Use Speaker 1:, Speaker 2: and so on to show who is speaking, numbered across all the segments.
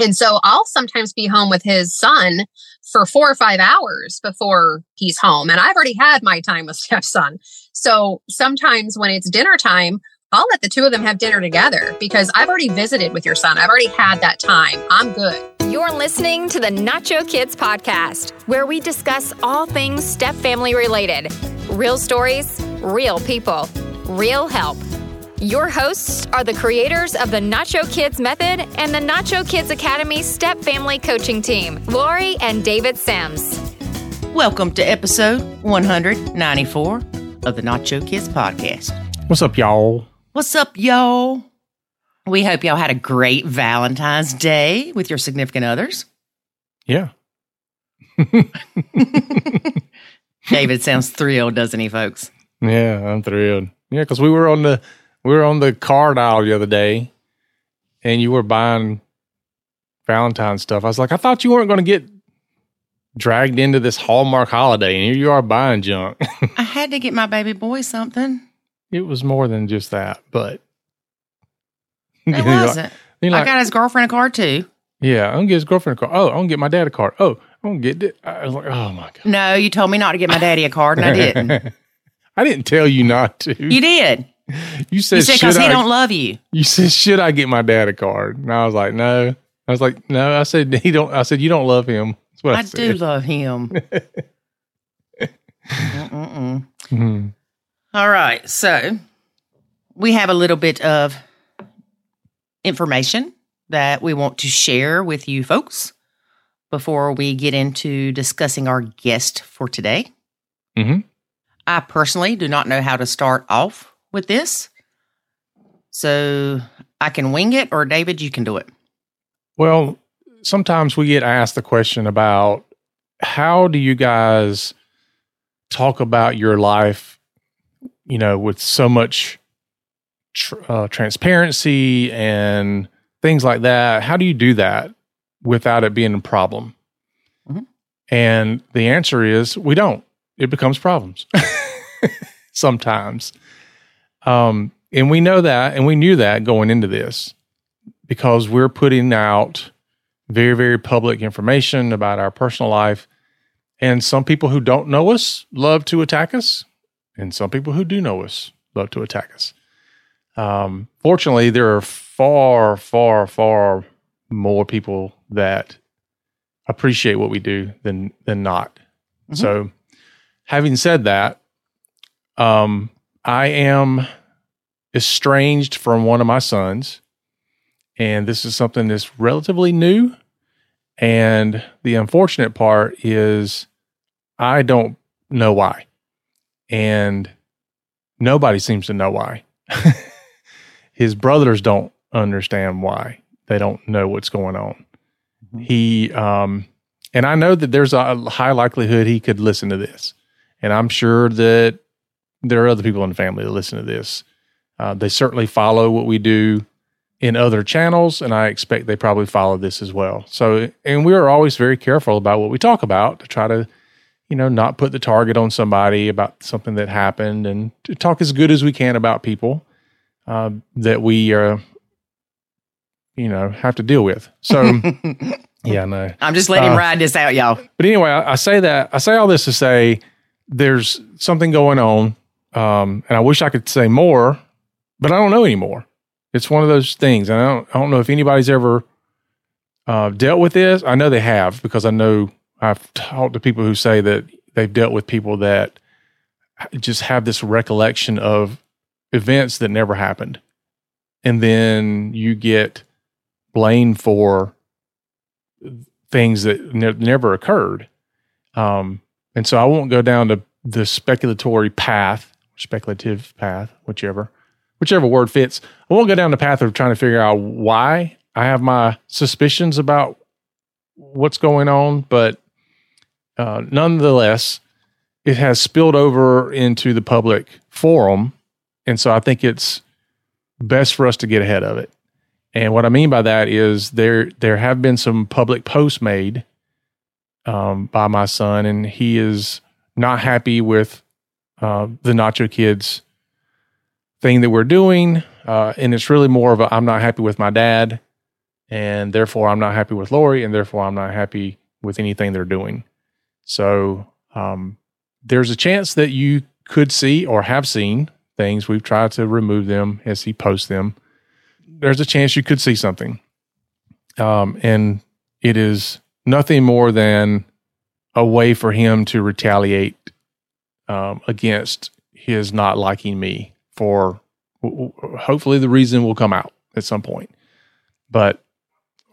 Speaker 1: And so I'll sometimes be home with his son for four or five hours before he's home. And I've already had my time with stepson. So sometimes when it's dinner time, I'll let the two of them have dinner together because I've already visited with your son. I've already had that time. I'm good.
Speaker 2: You're listening to the Nacho Kids podcast, where we discuss all things step family related real stories, real people, real help. Your hosts are the creators of the Nacho Kids Method and the Nacho Kids Academy Step Family Coaching Team, Lori and David Sims.
Speaker 3: Welcome to episode 194 of the Nacho Kids podcast.
Speaker 4: What's up, y'all?
Speaker 3: What's up, y'all? We hope y'all had a great Valentine's Day with your significant others.
Speaker 4: Yeah.
Speaker 3: David sounds thrilled, doesn't he, folks?
Speaker 4: Yeah, I'm thrilled. Yeah, because we were on the we were on the car dial the other day, and you were buying Valentine's stuff. I was like, I thought you weren't going to get dragged into this Hallmark holiday, and here you are buying junk.
Speaker 3: I had to get my baby boy something.
Speaker 4: it was more than just that, but
Speaker 3: It
Speaker 4: You're like-
Speaker 3: wasn't.
Speaker 4: you're
Speaker 3: I got his girlfriend a card too.
Speaker 4: yeah, I'm gonna get his girlfriend a car. Oh, I'm gonna get my dad a car. Oh, I'm gonna get it. I was like, oh my god,
Speaker 3: No, you told me not to get my daddy a card, and I didn't.
Speaker 4: I didn't tell you not to.
Speaker 3: You did.
Speaker 4: You said,
Speaker 3: You said
Speaker 4: should
Speaker 3: because he
Speaker 4: I?
Speaker 3: don't love you.
Speaker 4: you said, should I get my dad a card? And I was like, no. I was like, no. I said, he don't. I said, you don't love him. That's what I,
Speaker 3: I do love him.
Speaker 4: Mhm.
Speaker 3: All right. So we have a little bit of information that we want to share with you folks before we get into discussing our guest for today.
Speaker 4: Mhm.
Speaker 3: I personally do not know how to start off with this. So I can wing it, or David, you can do it.
Speaker 4: Well, sometimes we get asked the question about how do you guys talk about your life, you know, with so much tr- uh, transparency and things like that. How do you do that without it being a problem?
Speaker 3: Mhm.
Speaker 4: And the answer is we don't. It becomes problems sometimes. Um, and we know that, and we knew that going into this because we're putting out very, very public information about our personal life. And some people who don't know us love to attack us, and some people who do know us love to attack us. Um, fortunately, there are far, far, far more people that appreciate what we do than than not.
Speaker 3: Mhm.
Speaker 4: So, having said that, um, I am estranged from one of my sons and this is something that's relatively new. And the unfortunate part is, I don't know why. And nobody seems to know why. His brothers don't understand why. They don't know what's going on.
Speaker 3: Mhm.
Speaker 4: He, um, and I know that there's a high likelihood he could listen to this. And I'm sure that there are other people in the family that listen to this. Uh, they certainly follow what we do in other channels, and I expect they probably follow this as well. So, and we are always very careful about what we talk about to try to, you know, not put the target on somebody about something that happened, and to talk as good as we can about people uh, that we, uh, you know, have to deal with. So, yeah, no.
Speaker 3: I'm just letting him
Speaker 4: Uh,
Speaker 3: ride this out, y'all.
Speaker 4: But anyway, I, I say that I say all this to say there's something going on, um, and I wish I could say more, but I don't know anymore. It's one of those things, and I don't I don't know if anybody's ever uh, dealt with this. I know they have because I know I've talked to people who say that they've dealt with people that just have this recollection of events that never happened, and then you get blamed for things that ne- never occurred. Um, and so I won't go down to the speculatory path, speculative path, whichever, whichever word fits. I won't go down the path of trying to figure out why. I have my suspicions about what's going on, but uh, nonetheless, it has spilled over into the public forum, and so I think it's best for us to get ahead of it. And what I mean by that is there there have been some public posts made um, by my son, and he is not happy with uh, the Nacho Kids thing that we're doing, uh, and it's really more of a I'm not happy with my dad, and therefore I'm not happy with Lori, and therefore I'm not happy with anything they're doing. So um, there's a chance that you could see or have seen things. We've tried to remove them as he posts them. There's a chance you could see something. Um, and it is nothing more than a way for him to retaliate um, against his not liking me for hopefully the reason will come out at some point. But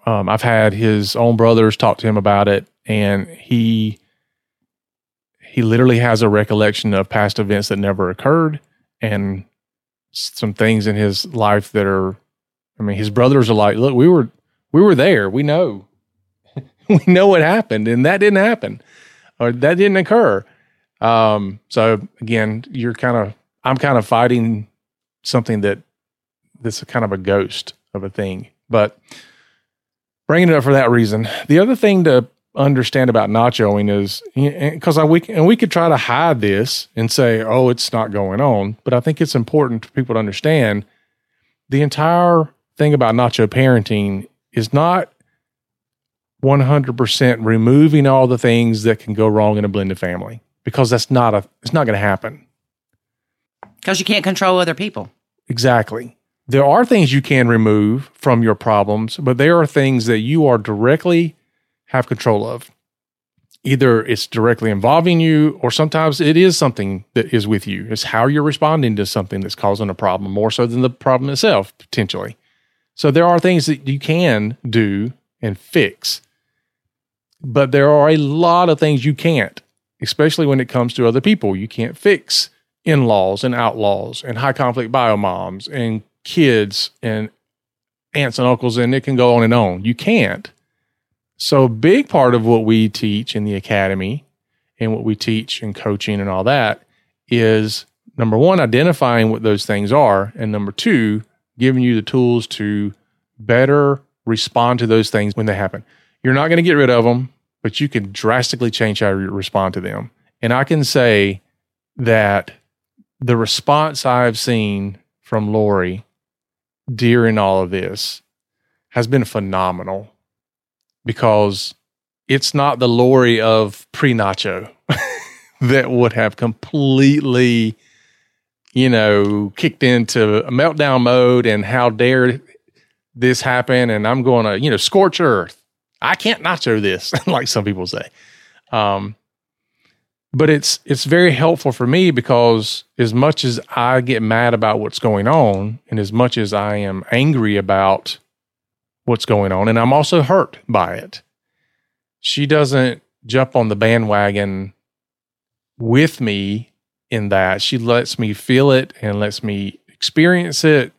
Speaker 4: um, I've had his own brothers talk to him about it, and he he literally has a recollection of past events that never occurred and some things in his life that are I mean his brothers are like look we were we were there. We know. We know what happened and that didn't happen or that didn't occur um so again you're kind of I'm kind of fighting something that that's kind of a ghost of a thing but bringing it up for that reason. The other thing to understand about nachoing is because we and we could try to hide this and say, "Oh, it's not going on," but I think it's important for people to understand the entire thing about nacho parenting is not 100% removing all the things that can go wrong in a blended family because that's not a it's not going to happen
Speaker 3: because you can't control other people
Speaker 4: exactly there are things you can remove from your problems but there are things that you are directly have control of. Either it's directly involving you, or sometimes it is something that is with you. It's how you're responding to something that's causing a problem more so than the problem itself, potentially. So there are things that you can do and fix, but there are a lot of things you can't, especially when it comes to other people. You can't fix in laws and outlaws and high conflict bio moms and kids and aunts and uncles, and it can go on and on. You can't. So, a big part of what we teach in the academy and what we teach in coaching and all that is number one, identifying what those things are. And number two, giving you the tools to better respond to those things when they happen. You're not going to get rid of them, but you can drastically change how you respond to them. And I can say that the response I've seen from Lori during all of this has been phenomenal because it's not the Lori of pre Nacho that would have completely, you know, kicked into a meltdown mode and how dare this happen and I'm going to, you know, scorch earth. I can't nacho this, like some people say. Um, but it's it's very helpful for me because as much as I get mad about what's going on, and as much as I am angry about what's going on. And I'm also hurt by it. She doesn't jump on the bandwagon with me in that. She lets me feel it and lets me experience it.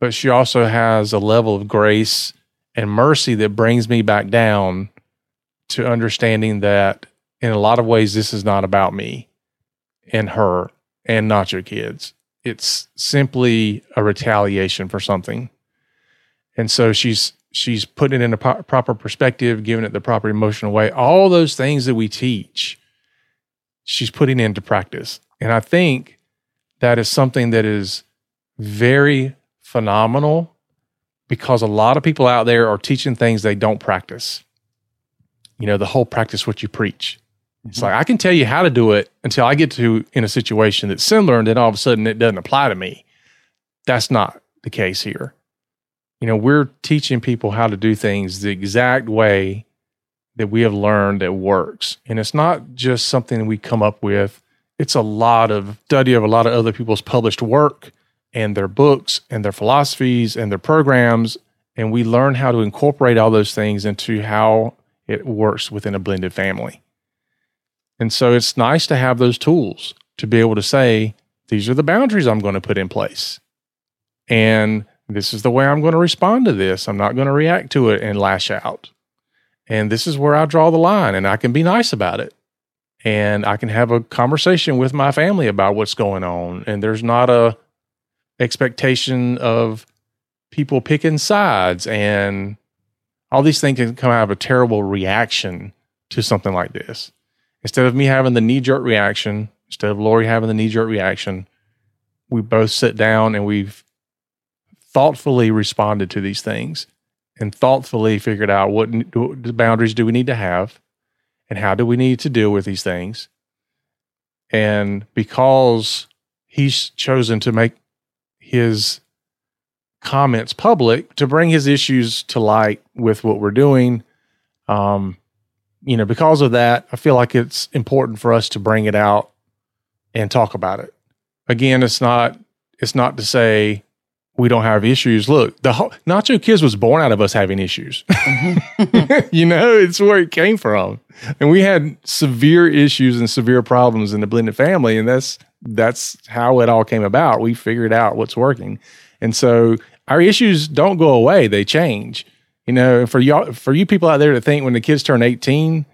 Speaker 4: But she also has a level of grace and mercy that brings me back down to understanding that in a lot of ways, this is not about me and her and not your kids. It's simply a retaliation for something. And so she's she's putting it in a proper perspective, giving it the proper emotional way. All those things that we teach, she's putting into practice. And I think that is something that is very phenomenal because a lot of people out there are teaching things they don't practice. You know, the whole practice what you preach. It's mm-hmm. like I can tell you how to do it until I get to in a situation that's similar and then all of a sudden it doesn't apply to me. That's not the case here you know, we're teaching people how to do things the exact way that we have learned that works. And it's not just something we come up with, it's a lot of study of a lot of other people's published work and their books and their philosophies and their programs. And we learn how to incorporate all those things into how it works within a blended family. And so it's nice to have those tools to be able to say, these are the boundaries I'm going to put in place. And this is the way I'm going to respond to this. I'm not going to react to it and lash out. And this is where I draw the line, and I can be nice about it. And I can have a conversation with my family about what's going on. And there's not a expectation of people picking sides and all these things can come out of a terrible reaction to something like this. Instead of me having the knee jerk reaction, instead of Lori having the knee jerk reaction, we both sit down and we've thoughtfully responded to these things and thoughtfully figured out what what boundaries do we need to have and how do we need to deal with these things. And because he's chosen to make his comments public to bring his issues to light with what we're doing, um, you know, because of that, I feel like it's important for us to bring it out and talk about it. Again, it's not it's not to say we don't have issues. Look, the whole, Nacho Kids was born out of us having issues. you know, it's where it came from, and we had severe issues and severe problems in the blended family, and that's that's how it all came about. We figured out what's working, and so our issues don't go away; they change. You know, for y'all, for you people out there that think when the kids turn eighteen,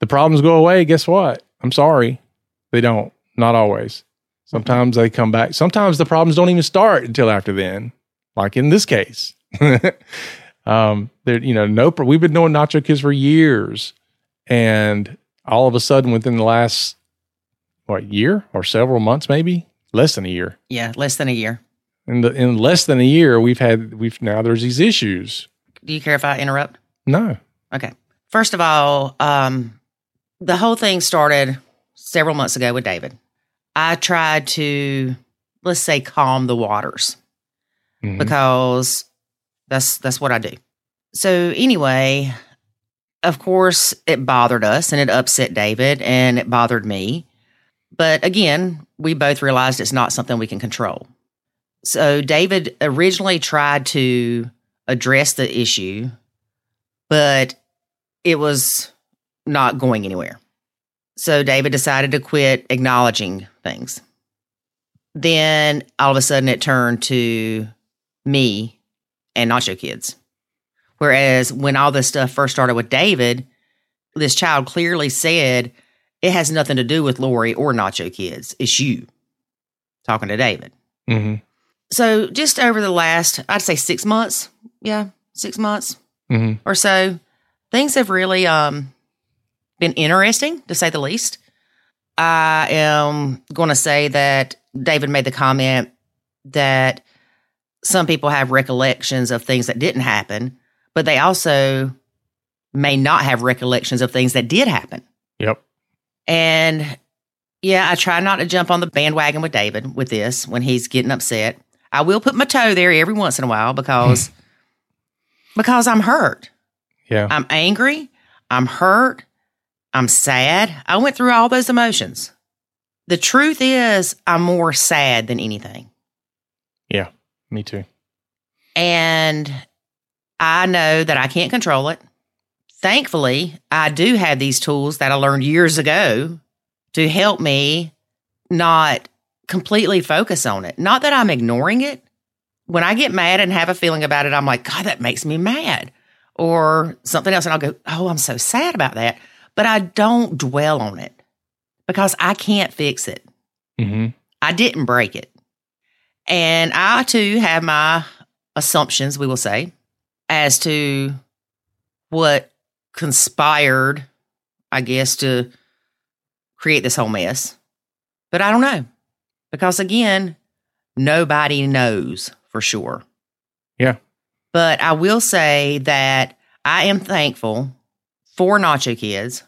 Speaker 4: the problems go away. Guess what? I'm sorry, they don't. Not always. Sometimes they come back. Sometimes the problems don't even start until after then, like in this case. um, there, you know, no, we've been knowing Nacho Kids for years, and all of a sudden, within the last what year or several months, maybe less than a year,
Speaker 3: Yeah, less than a year.
Speaker 4: in the in less than a year, we've had we've now there's these issues.
Speaker 3: Do you care if I interrupt?
Speaker 4: No,
Speaker 3: Okay. First of all, um, the whole thing started several months ago with David. I tried to, let's say, calm the waters
Speaker 4: Mhm.
Speaker 3: because that's that's what I do. So anyway, of course, it bothered us and it upset David and it bothered me. But again, we both realized it's not something we can control. So David originally tried to address the issue, but it was not going anywhere. So David decided to quit acknowledging things. Then all of a sudden it turned to me and Nacho Kids. Whereas when all this stuff first started with David, this child clearly said it has nothing to do with Lori or Nacho Kids. It's you talking to David.
Speaker 4: Mhm.
Speaker 3: So just over the last, I'd say six months. Yeah, six months
Speaker 4: Mhm.
Speaker 3: or so, things have really um, been interesting to say the least. I am going to say that David made the comment that some people have recollections of things that didn't happen, but they also may not have recollections of things that did happen.
Speaker 4: Yep.
Speaker 3: And yeah, I try not to jump on the bandwagon with David with this when he's getting upset. I will put my toe there every once in a while because because I'm hurt.
Speaker 4: Yeah.
Speaker 3: I'm angry. I'm hurt. I'm sad. I went through all those emotions. The truth is, I'm more sad than anything.
Speaker 4: Yeah. Me too.
Speaker 3: And I know that I can't control it. Thankfully, I do have these tools that I learned years ago to help me not completely focus on it. Not that I'm ignoring it. When I get mad and have a feeling about it, I'm like, God, that makes me mad. Or something else. And I'll go, Oh, I'm so sad about that. But I don't dwell on it because I can't fix it.
Speaker 4: hmm
Speaker 3: I didn't break it. And I too have my assumptions, we will say, as to what conspired, I guess, to create this whole mess. But I don't know. Because again, nobody knows for sure.
Speaker 4: Yeah.
Speaker 3: But I will say that I am thankful for Nacho Kids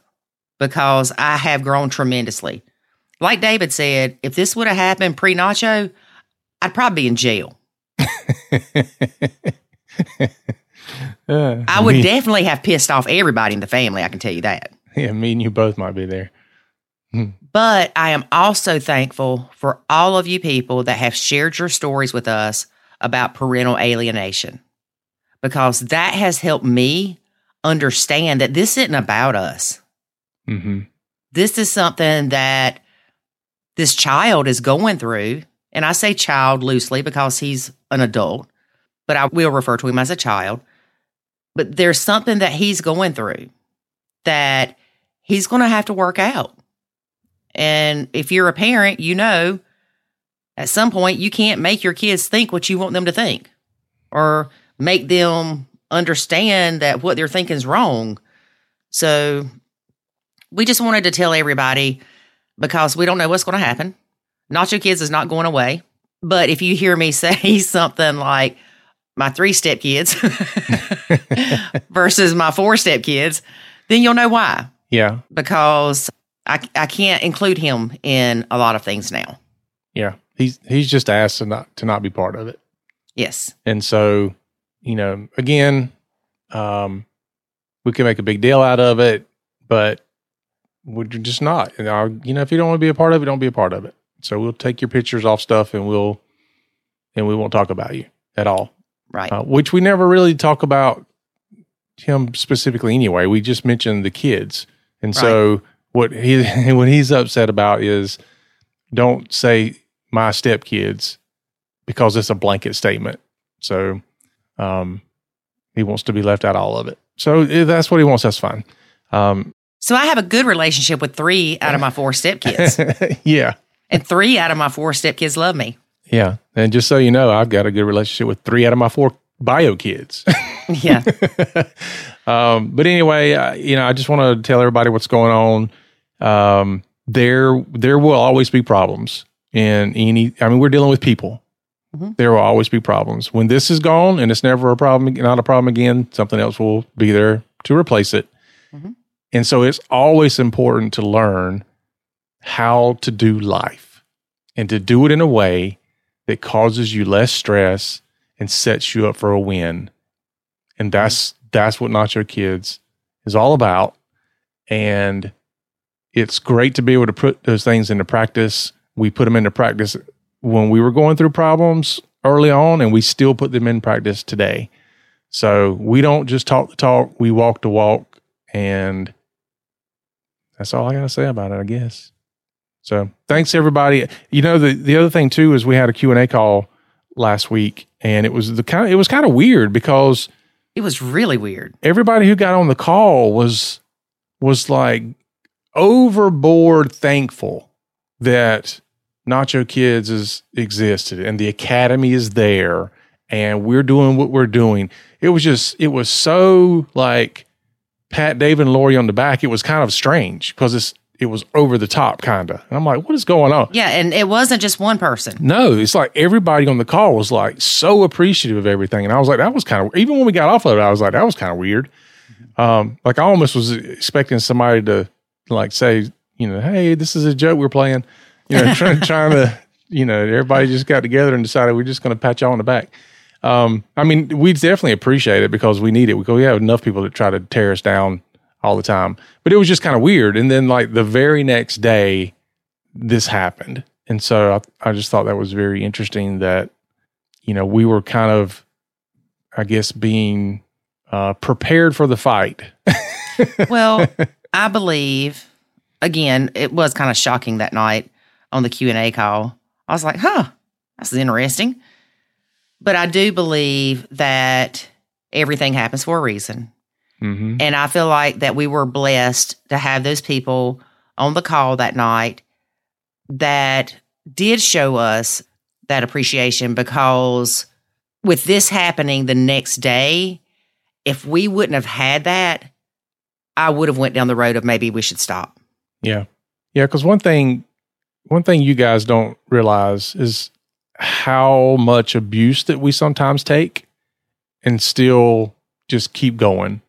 Speaker 3: because I have grown tremendously. Like David said, if this would have happened pre Nacho, I'd probably be in jail.
Speaker 4: Uh,
Speaker 3: I would
Speaker 4: me,
Speaker 3: definitely have pissed off everybody in the family. I can tell you that.
Speaker 4: yeah, me and you both might be there.
Speaker 3: But I am also thankful for all of you people that have shared your stories with us about parental alienation because that has helped me understand that this isn't about us.
Speaker 4: hmm
Speaker 3: This is something that this child is going through. And I say child loosely because he's an adult, but I will refer to him as a child. But there's something that he's going through that he's going to have to work out. And if you're a parent, you know at some point you can't make your kids think what you want them to think or make them understand that what they're thinking is wrong. So we just wanted to tell everybody because we don't know what's going to happen. Nacho Kids is not going away. But if you hear me say something like, my three step kids versus my four step kids, then you'll know why.
Speaker 4: Yeah.
Speaker 3: Because I, I can't include him in a lot of things now.
Speaker 4: Yeah. He's he's just asked to not to not be part of it.
Speaker 3: Yes.
Speaker 4: And so, you know, again, um, we can make a big deal out of it, but we're just not. And our, you know, if you don't want to be a part of it, don't be a part of it. So we'll take your pictures off stuff and we'll, and we won't talk about you at all.
Speaker 3: Right.
Speaker 4: Uh, which we never really talk about him specifically anyway. We just mentioned the kids. And so what he, what he's upset about is don't say my stepkids because it's a blanket statement. So, um, he wants to be left out of all of it. So if that's what he wants. That's fine. Um,
Speaker 3: so I have a good relationship with three out of my four stepkids,
Speaker 4: yeah,
Speaker 3: and three out of my four stepkids love me.
Speaker 4: yeah. And just so you know, I've got a good relationship with three out of my four bio kids.
Speaker 3: Yeah.
Speaker 4: um, but anyway, uh, you know, I just want to tell everybody what's going on. Um, there, there will always be problems in any. I mean, we're dealing with people.
Speaker 3: Mhm.
Speaker 4: There will always be problems. When this is gone and it's never a problem, not a problem again, something else will be there to replace it.
Speaker 3: Mhm.
Speaker 4: And so it's always important to learn how to do life and to do it in a way that causes you less stress and sets you up for a win. And that's that's what Nacho Kids is all about. And it's great to be able to put those things into practice. We put them into practice when we were going through problems early on, and we still put them in practice today. So we don't just talk the talk, we walk the walk, and that's all I got to say about it, I guess. So thanks everybody. You know the the other thing too is we had a Q and A call last week, and it was the kind of, it was kind of weird because
Speaker 3: It was really weird.
Speaker 4: everybody who got on the call was was like overboard thankful that Nacho Kids is existed and the academy is there and we're doing what we're doing. It was just it was so like pat Dave, and Lori on the back. It was kind of strange because it's it was over the top kind of. And I'm like, what is going on?
Speaker 3: Yeah, and it wasn't just one person.
Speaker 4: No, it's like everybody on the call was like so appreciative of everything. And I was like, that was kind of, even when we got off of it, I was like, that was kind of weird. Um, like I almost was expecting somebody to like say, you know, hey, this is a joke we're playing, you know, trying, trying to, you know, everybody just got together and decided we're just going to pat y'all on the back. Um, I mean, we definitely appreciate it because we need it. We, we have enough people that try to tear us down all the time, but it was just kind of weird. And then like the very next day, this happened. And so I, I just thought that was very interesting that, you know, we were kind of, I guess, being uh, prepared for the fight.
Speaker 3: Well, I believe again, it was kind of shocking that night on the Q&A call. I was like, "Huh, that's interesting." But I do believe that everything happens for a reason.
Speaker 4: Mm-hmm.
Speaker 3: And I feel like that we were blessed to have those people on the call that night that did show us that appreciation because with this happening the next day, if we wouldn't have had that, I would have went down the road of maybe we should stop.
Speaker 4: Yeah. Yeah. Cause one thing, one thing you guys don't realize is how much abuse that we sometimes take and still just keep going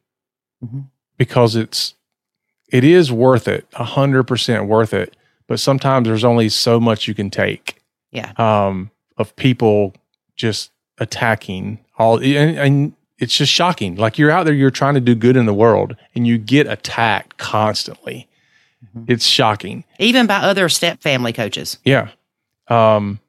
Speaker 3: Mhm.
Speaker 4: because it's, it is worth it, a hundred percent worth it. But sometimes there's only so much you can take.
Speaker 3: Yeah.
Speaker 4: Um, of people just attacking all, and, and it's just shocking. Like you're out there, you're trying to do good in the world and you get attacked constantly.
Speaker 3: Mhm.
Speaker 4: It's shocking.
Speaker 3: Even by other step family coaches.
Speaker 4: Yeah. Um,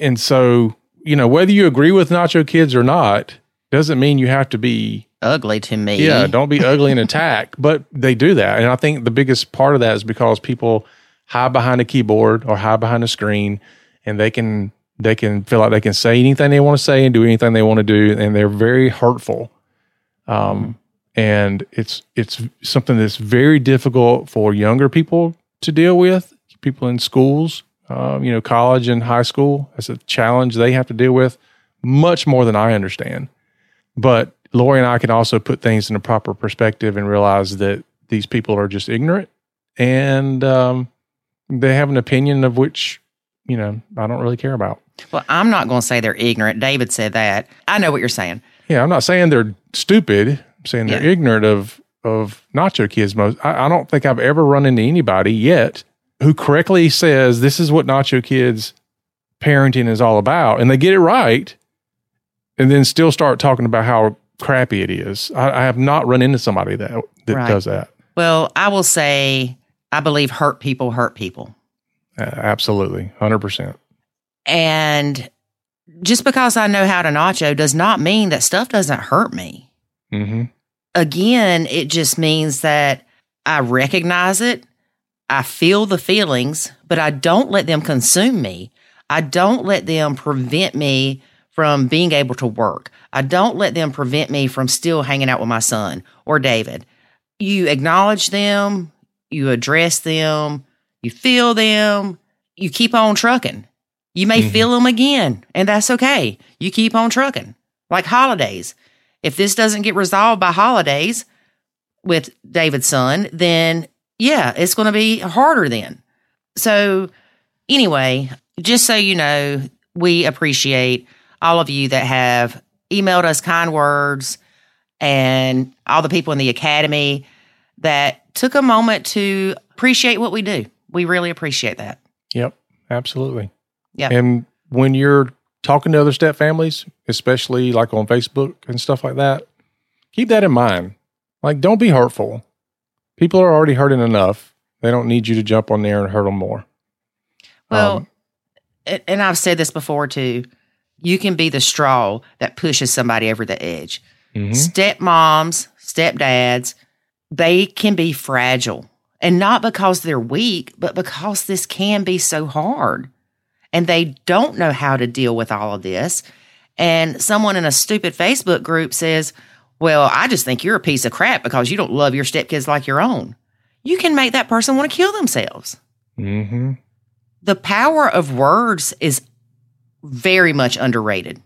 Speaker 4: and so, you know, whether you agree with Nacho Kids or not, doesn't mean you have to be,
Speaker 3: Ugly to me.
Speaker 4: yeah, don't be ugly and attack. But they do that. And I think the biggest part of that is because people hide behind a keyboard or hide behind a screen and they can, they can feel like they can say anything they want to say and do anything they want to do. And they're very hurtful. Um, and it's, it's something that's very difficult for younger people to deal with, people in schools, um, you know, college and high school. It's a challenge they have to deal with much more than I understand. But Lori and I can also put things in a proper perspective and realize that these people are just ignorant and um, they have an opinion of which you know, I don't really care about.
Speaker 3: Well, I'm not going to say they're ignorant. David said that. I know what you're saying.
Speaker 4: Yeah, I'm not saying they're stupid. Saying they're
Speaker 3: Yeah.
Speaker 4: ignorant of of nacho kids. Most I, I don't think I've ever run into anybody yet who correctly says this is what nacho kids parenting is all about, and they get it right, and then still start talking about how crappy it is. I, I have not run into somebody that that
Speaker 3: Right.
Speaker 4: does that.
Speaker 3: Well, I will say, I believe hurt people hurt people.
Speaker 4: Uh, absolutely, hundred percent.
Speaker 3: And just because I know how to nacho does not mean that stuff doesn't hurt me.
Speaker 4: hmm
Speaker 3: Again, it just means that I recognize it, I feel the feelings, but I don't let them consume me. I don't let them prevent me from being able to work. I don't let them prevent me from still hanging out with my son or David. You acknowledge them, you address them, you feel them, you keep on trucking. You may
Speaker 4: Mhm.
Speaker 3: feel them again, and that's okay. You keep on trucking. Like holidays. If this doesn't get resolved by holidays with David's son, then yeah, it's going to be harder then. So, anyway, just so you know, we appreciate all of you that have emailed us kind words and all the people in the academy that took a moment to appreciate what we do. We really appreciate that.
Speaker 4: Yep, absolutely.
Speaker 3: Yeah.
Speaker 4: And when you're talking to other step families, especially like on Facebook and stuff like that, keep that in mind. Like, don't be hurtful. People are already hurting enough. They don't need you to jump on there and hurt them more.
Speaker 3: Well,
Speaker 4: Um,
Speaker 3: and I've said this before too. You can be the straw that pushes somebody over the edge.
Speaker 4: mhm.
Speaker 3: Stepmoms, stepdads, they can be fragile. And not because they're weak, but because this can be so hard. And they don't know how to deal with all of this. And someone in a stupid Facebook group says, Well, I just think you're a piece of crap because you don't love your stepkids like your own. You can make that person want to kill themselves
Speaker 4: Mhm.
Speaker 3: the power of words is very much underrated.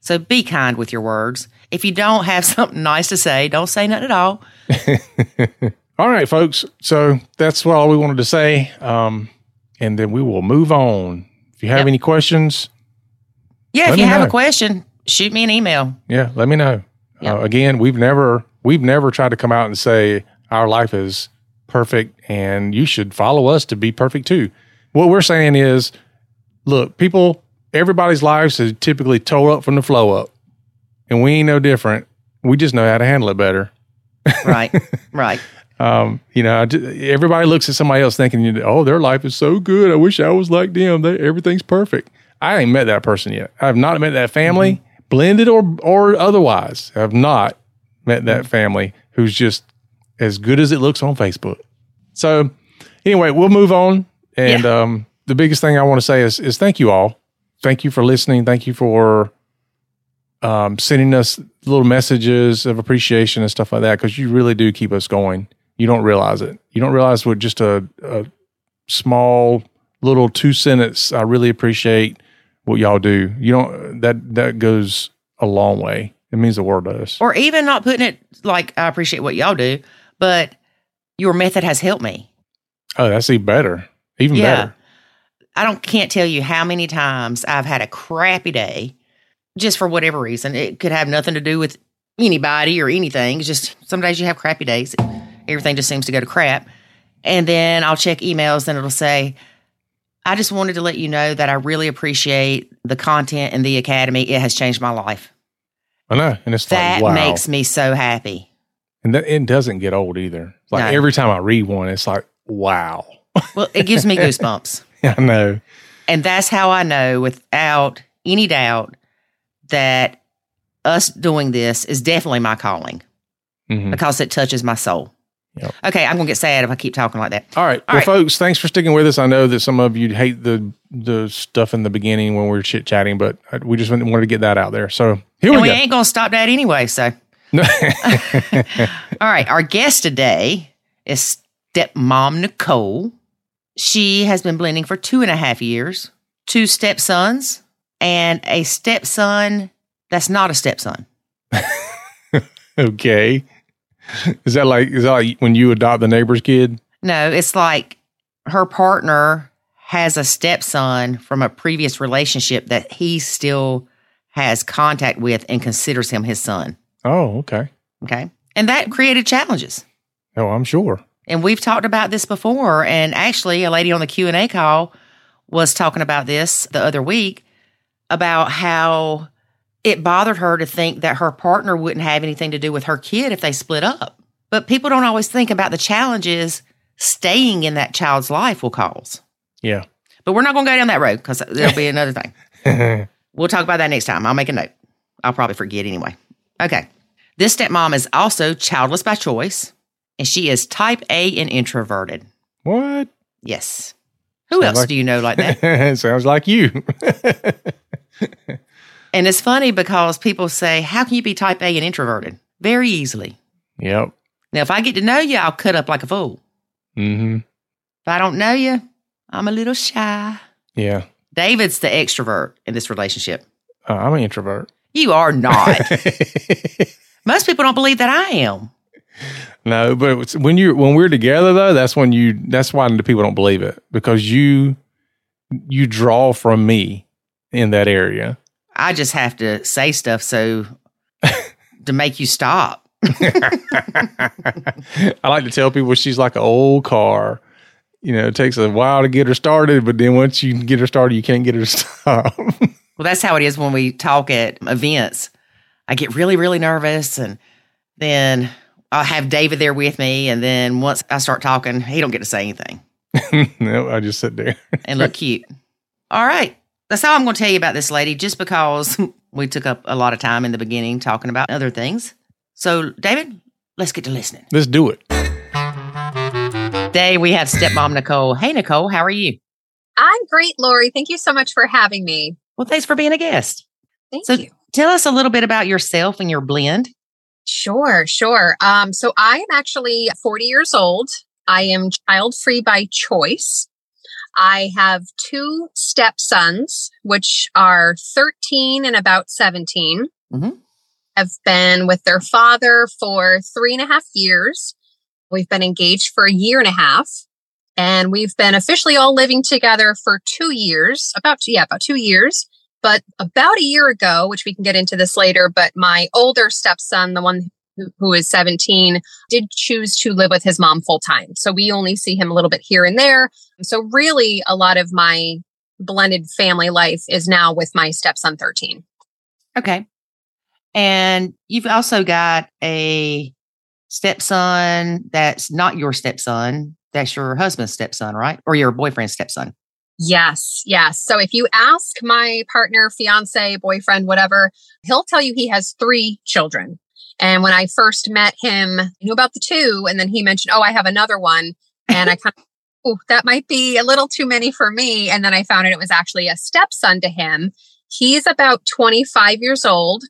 Speaker 3: So be kind with your words. If you don't have something nice to say, don't say nothing at all.
Speaker 4: all right, folks. So that's all we wanted to say. Um, and then we will move on. If you have
Speaker 3: Yep.
Speaker 4: any questions,
Speaker 3: Yeah, if you have
Speaker 4: know.
Speaker 3: a question, shoot me an email.
Speaker 4: yeah, let me know.
Speaker 3: Yep.
Speaker 4: Uh, again, we've never we've never tried to come out and say our life is perfect and you should follow us to be perfect too. What we're saying is, look, people, everybody's lives is typically toe up from the flow up, and we ain't no different. We just know how to handle it better.
Speaker 3: Right, right.
Speaker 4: Um, you know, everybody looks at somebody else thinking, oh, their life is so good. I wish I was like them. They, everything's perfect. I ain't met that person yet. I have not met that family, blended or or otherwise. I have not met that family who's just as good as it looks on Facebook. So, anyway, we'll move on. And um, the biggest thing I want to say is is thank you all. Thank you for listening. Thank you for um, sending us little messages of appreciation and stuff like that because you really do keep us going. You don't realize it. You don't realize what just a, a small little two sentence. I really appreciate what y'all do. You don't that that goes a long way. It means the world to us.
Speaker 3: Or even not putting it like, I appreciate what y'all do, but your method has helped me.
Speaker 4: Oh, that's even better. Even
Speaker 3: Yeah.
Speaker 4: better.
Speaker 3: I don't can't tell you how many times I've had a crappy day just for whatever reason. It could have nothing to do with anybody or anything. It's just some days you have crappy days. Everything just seems to go to crap. And then I'll check emails and it'll say, I just wanted to let you know that I really appreciate the content in the academy. It has changed my life.
Speaker 4: I know, and it's
Speaker 3: That
Speaker 4: like wow.
Speaker 3: makes me so happy.
Speaker 4: and that, it doesn't get old either. Like
Speaker 3: No.
Speaker 4: every time I read one, it's like wow.
Speaker 3: Well, it gives me goosebumps.
Speaker 4: I know.
Speaker 3: And that's how I know without any doubt that us doing this is definitely my calling
Speaker 4: Mhm.
Speaker 3: because it touches my soul.
Speaker 4: Yep.
Speaker 3: Okay, I'm going to get sad if I keep talking like that.
Speaker 4: All right.
Speaker 3: All
Speaker 4: well,
Speaker 3: right.
Speaker 4: folks, thanks for sticking with us. I know that some of you hate the the stuff in the beginning when we are chit chatting, but uh, we just wanted to get that out there. So here
Speaker 3: And
Speaker 4: we
Speaker 3: we
Speaker 4: go.
Speaker 3: ain't going to stop that anyway. So, all right, our guest today is stepmom Nicole. She has been blending for two and a half years, two stepsons, and a stepson that's not a stepson.
Speaker 4: okay. Is that like is that like when you adopt the neighbor's kid?
Speaker 3: No, it's like her partner has a stepson from a previous relationship that he still has contact with and considers him his son.
Speaker 4: Oh, okay.
Speaker 3: Okay. And that created challenges.
Speaker 4: Oh, I'm sure.
Speaker 3: And we've talked about this before. And actually, a lady on the Q and A call was talking about this the other week about how it bothered her to think that her partner wouldn't have anything to do with her kid if they split up. But people don't always think about the challenges staying in that child's life will cause.
Speaker 4: Yeah.
Speaker 3: But we're not going to go down that road because there'll be another thing. We'll talk about that next time. I'll make a note. I'll probably forget anyway. Okay. This stepmom is also childless by choice, and she is type A and introverted.
Speaker 4: what?
Speaker 3: Yes. Who
Speaker 4: Sounds
Speaker 3: else
Speaker 4: like-
Speaker 3: do you know like that?
Speaker 4: Sounds like you.
Speaker 3: and it's funny because people say, How can you be type A and introverted? Very easily.
Speaker 4: yep.
Speaker 3: Now, if I get to know you, I'll cut up like a fool.
Speaker 4: Mm-hmm.
Speaker 3: If I don't know you, I'm a little shy.
Speaker 4: Yeah.
Speaker 3: David's the extrovert in this relationship.
Speaker 4: Uh, I'm an introvert.
Speaker 3: You are not. Most people don't believe that I am.
Speaker 4: no, but when you when we're together though, that's when you that's why the people don't believe it because you you draw from me in that area.
Speaker 3: I just have to say stuff so to make you stop.
Speaker 4: I like to tell people she's like an old car. You know, it takes a while to get her started, but then once you get her started, you can't get her to stop.
Speaker 3: Well, that's how it is when we talk at events. I get really, really nervous, and then I'll have David there with me, and then once I start talking, he don't get to say anything
Speaker 4: no, I just sit there.
Speaker 3: and look cute. All right, that's all I'm going to tell you about this lady, just because we took up a lot of time in the beginning talking about other things. So, David, let's get to listening.
Speaker 4: Let's do it.
Speaker 3: Today we have stepmom Nicole. Hey, Nicole, how are you?
Speaker 1: I'm great, Lori. Thank you so much for having me.
Speaker 3: Well, thanks for being a guest.
Speaker 1: Thank
Speaker 3: So,
Speaker 1: you.
Speaker 3: tell us a little bit about yourself and your blend.
Speaker 1: Sure, sure. Um, so I am actually 40 years old. I am child free by choice. I have two stepsons, which are 13 and about 17.
Speaker 3: Mhm.
Speaker 1: Have been with their father for three and a half years. We've been engaged for a year and a half. And we've been officially all living together for two years, about, yeah, about two years. But about a year ago, which we can get into this later, but my older stepson, the one who, is 17, did choose to live with his mom full time. So we only see him a little bit here and there. So really, a lot of my blended family life is now with my stepson 13.
Speaker 3: Okay. And you've also got a stepson that's not your stepson, that's your husband's stepson, right? Or your boyfriend's stepson.
Speaker 1: Yes, yes. So if you ask my partner, fiance, boyfriend, whatever, he'll tell you he has three children. And when I first met him, I knew about the two. And then he mentioned, oh, I have another one. And I kind of, oh, that might be a little too many for me. And then I found out it was actually a stepson to him. He's about 25 years old.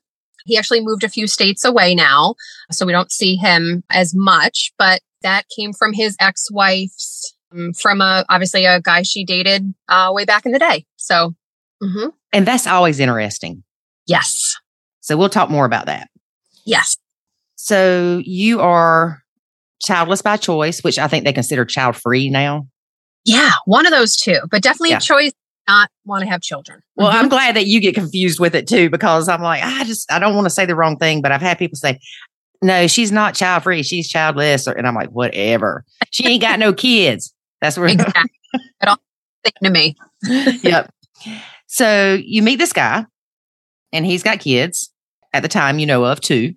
Speaker 1: He actually moved a few states away now. So we don't see him as much, but that came from his ex wife's um, from a obviously a guy she dated uh, way back in the day. So, mhm.
Speaker 3: And that's always interesting.
Speaker 1: yes,
Speaker 3: So we'll talk more about that.
Speaker 1: Yes,
Speaker 3: So you are childless by choice, which I think they consider child free now.
Speaker 1: yeah, one of those two, but definitely
Speaker 3: Yeah.
Speaker 1: a choice not want to have children.
Speaker 3: Well,
Speaker 1: Mhm.
Speaker 3: I'm glad that you get confused with it too, because I'm like, I just, I don't want to say the wrong thing, but I've had people say, no, she's not child free. She's childless. Or, and I'm like, whatever. She ain't got no kids. That's where,
Speaker 1: exactly. It all to me.
Speaker 3: yep. So you meet this guy and he's got kids at the time you know of too.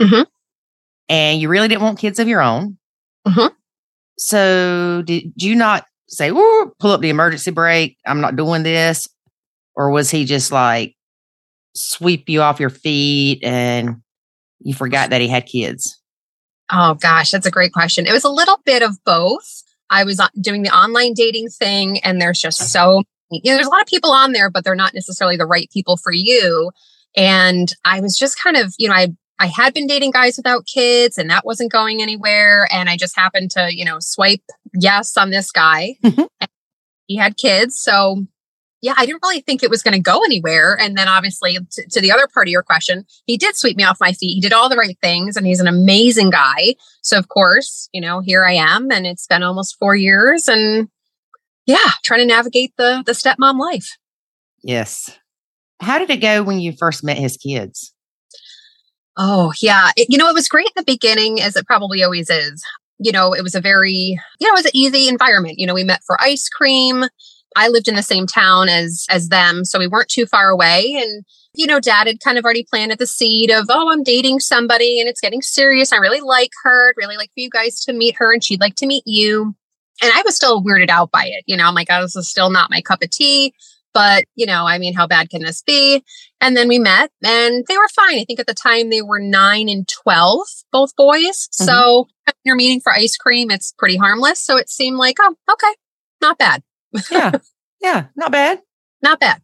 Speaker 1: Mhm.
Speaker 3: And you really didn't want kids of your own.
Speaker 1: Mhm.
Speaker 3: So did you not say, pull up the emergency brake? I'm not doing this. Or was he just like sweep you off your feet and you forgot that he had kids?
Speaker 1: Oh gosh, that's a great question. It was a little bit of both. I was doing the online dating thing, and there's just so you know, there's a lot of people on there, but they're not necessarily the right people for you. And I was just kind of, you know, I I had been dating guys without kids, and that wasn't going anywhere. And I just happened to, you know, swipe yes on this guy.
Speaker 3: Mhm.
Speaker 1: He had kids, so yeah, I didn't really think it was going to go anywhere. And then obviously to, to the other part of your question, he did sweep me off my feet. He did all the right things and he's an amazing guy. So of course, you know, here I am and it's been almost four years and yeah, trying to navigate the the stepmom life.
Speaker 3: Yes. How did it go when you first met his kids?
Speaker 1: Oh, yeah. It, you know, it was great in the beginning, as it probably always is. You know, it was a very, you know, it was an easy environment. You know, we met for ice cream. I lived in the same town as as them, so we weren't too far away. And you know, Dad had kind of already planted the seed of, oh, I'm dating somebody and it's getting serious. I really like her. I'd really like for you guys to meet her, and she'd like to meet you. And I was still weirded out by it. You know, I'm like, oh, this is still not my cup of tea. But, you know, I mean, how bad can this be? And then we met and they were fine. I think at the time they were nine and 12, both boys. Mm-hmm. So you're meeting for ice cream, it's pretty harmless. So it seemed like, oh, okay, not bad.
Speaker 3: yeah. Yeah. Not bad.
Speaker 1: Not bad.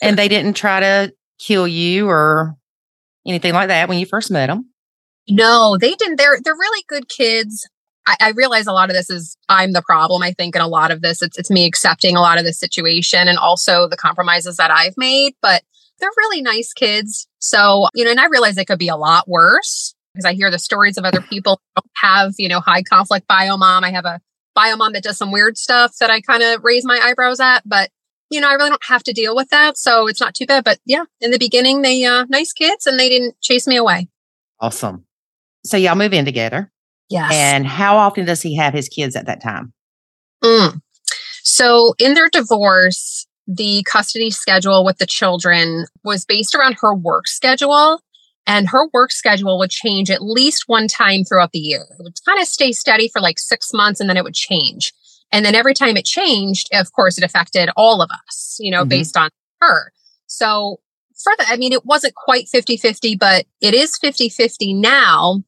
Speaker 3: and they didn't try to kill you or anything like that when you first met them.
Speaker 1: No, they didn't. They're they're really good kids. I, I, realize a lot of this is I'm the problem. I think in a lot of this, it's it's me accepting a lot of the situation and also the compromises that I've made. But they're really nice kids. So you know, and I realize it could be a lot worse because I hear the stories of other people don't have you know high conflict bio mom. I have a bio mom that does some weird stuff that I kind of raise my eyebrows at, but you know, I really don't have to deal with that. So it's not too bad. But yeah, in the beginning, they uh nice kids and they didn't chase me away.
Speaker 3: Awesome. So y'all move in together.
Speaker 1: Yes.
Speaker 3: And how often does he have his kids at that time?
Speaker 1: Mm. So, in their divorce, the custody schedule with the children was based around her work schedule. And her work schedule would change at least one time throughout the year. It would kind of stay steady for like six months and then it would change. And then every time it changed, of course, it affected all of us, you know, mm-hmm. based on her. So, for that, I mean, it wasn't quite 50 50, but it is 50 50 now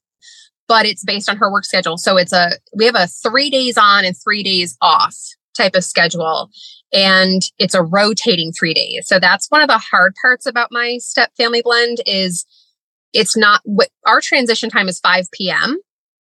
Speaker 1: but it's based on her work schedule. So it's a, we have a three days on and three days off type of schedule. And it's a rotating three days. So that's one of the hard parts about my step family blend is it's not what our transition time is 5 p.m.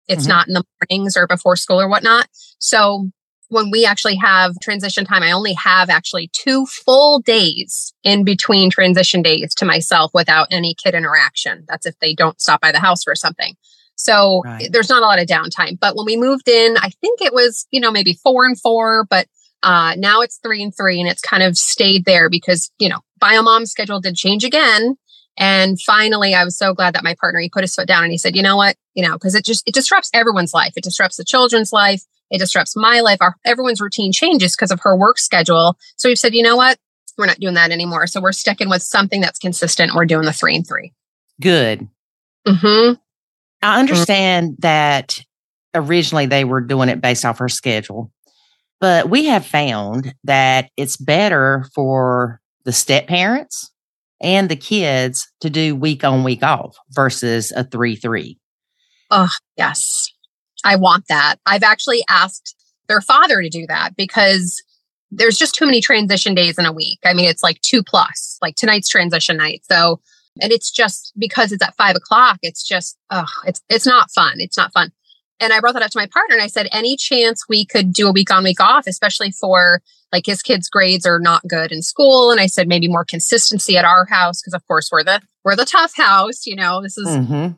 Speaker 1: It's mm-hmm. not in the mornings or before school or whatnot. So when we actually have transition time, I only have actually two full days in between transition days to myself without any kid interaction. That's if they don't stop by the house for something. So right. there's not a lot of downtime. But when we moved in, I think it was, you know, maybe four and four, but uh, now it's three and three and it's kind of stayed there because, you know, biomom's schedule did change again. And finally, I was so glad that my partner, he put his foot down and he said, you know what, you know, because it just, it disrupts everyone's life. It disrupts the children's life. It disrupts my life. Our, everyone's routine changes because of her work schedule. So we've said, you know what, we're not doing that anymore. So we're sticking with something that's consistent. We're doing the three and three.
Speaker 3: Good.
Speaker 1: Mm-hmm.
Speaker 3: I mm-hmm. understand that originally they were doing it based off her schedule, but we have found that it's better for the step parents and the kids to do week on, week off versus a 3 3.
Speaker 1: Oh, yes. I want that. I've actually asked their father to do that because there's just too many transition days in a week. I mean, it's like two plus, like tonight's transition night. So and it's just because it's at five o'clock, it's just, oh, it's, it's not fun. It's not fun. And I brought that up to my partner and I said, any chance we could do a week on, week off, especially for like his kids' grades are not good in school. And I said, maybe more consistency at our house. Cause of course we're the, we're the tough house, you know, this is mm-hmm.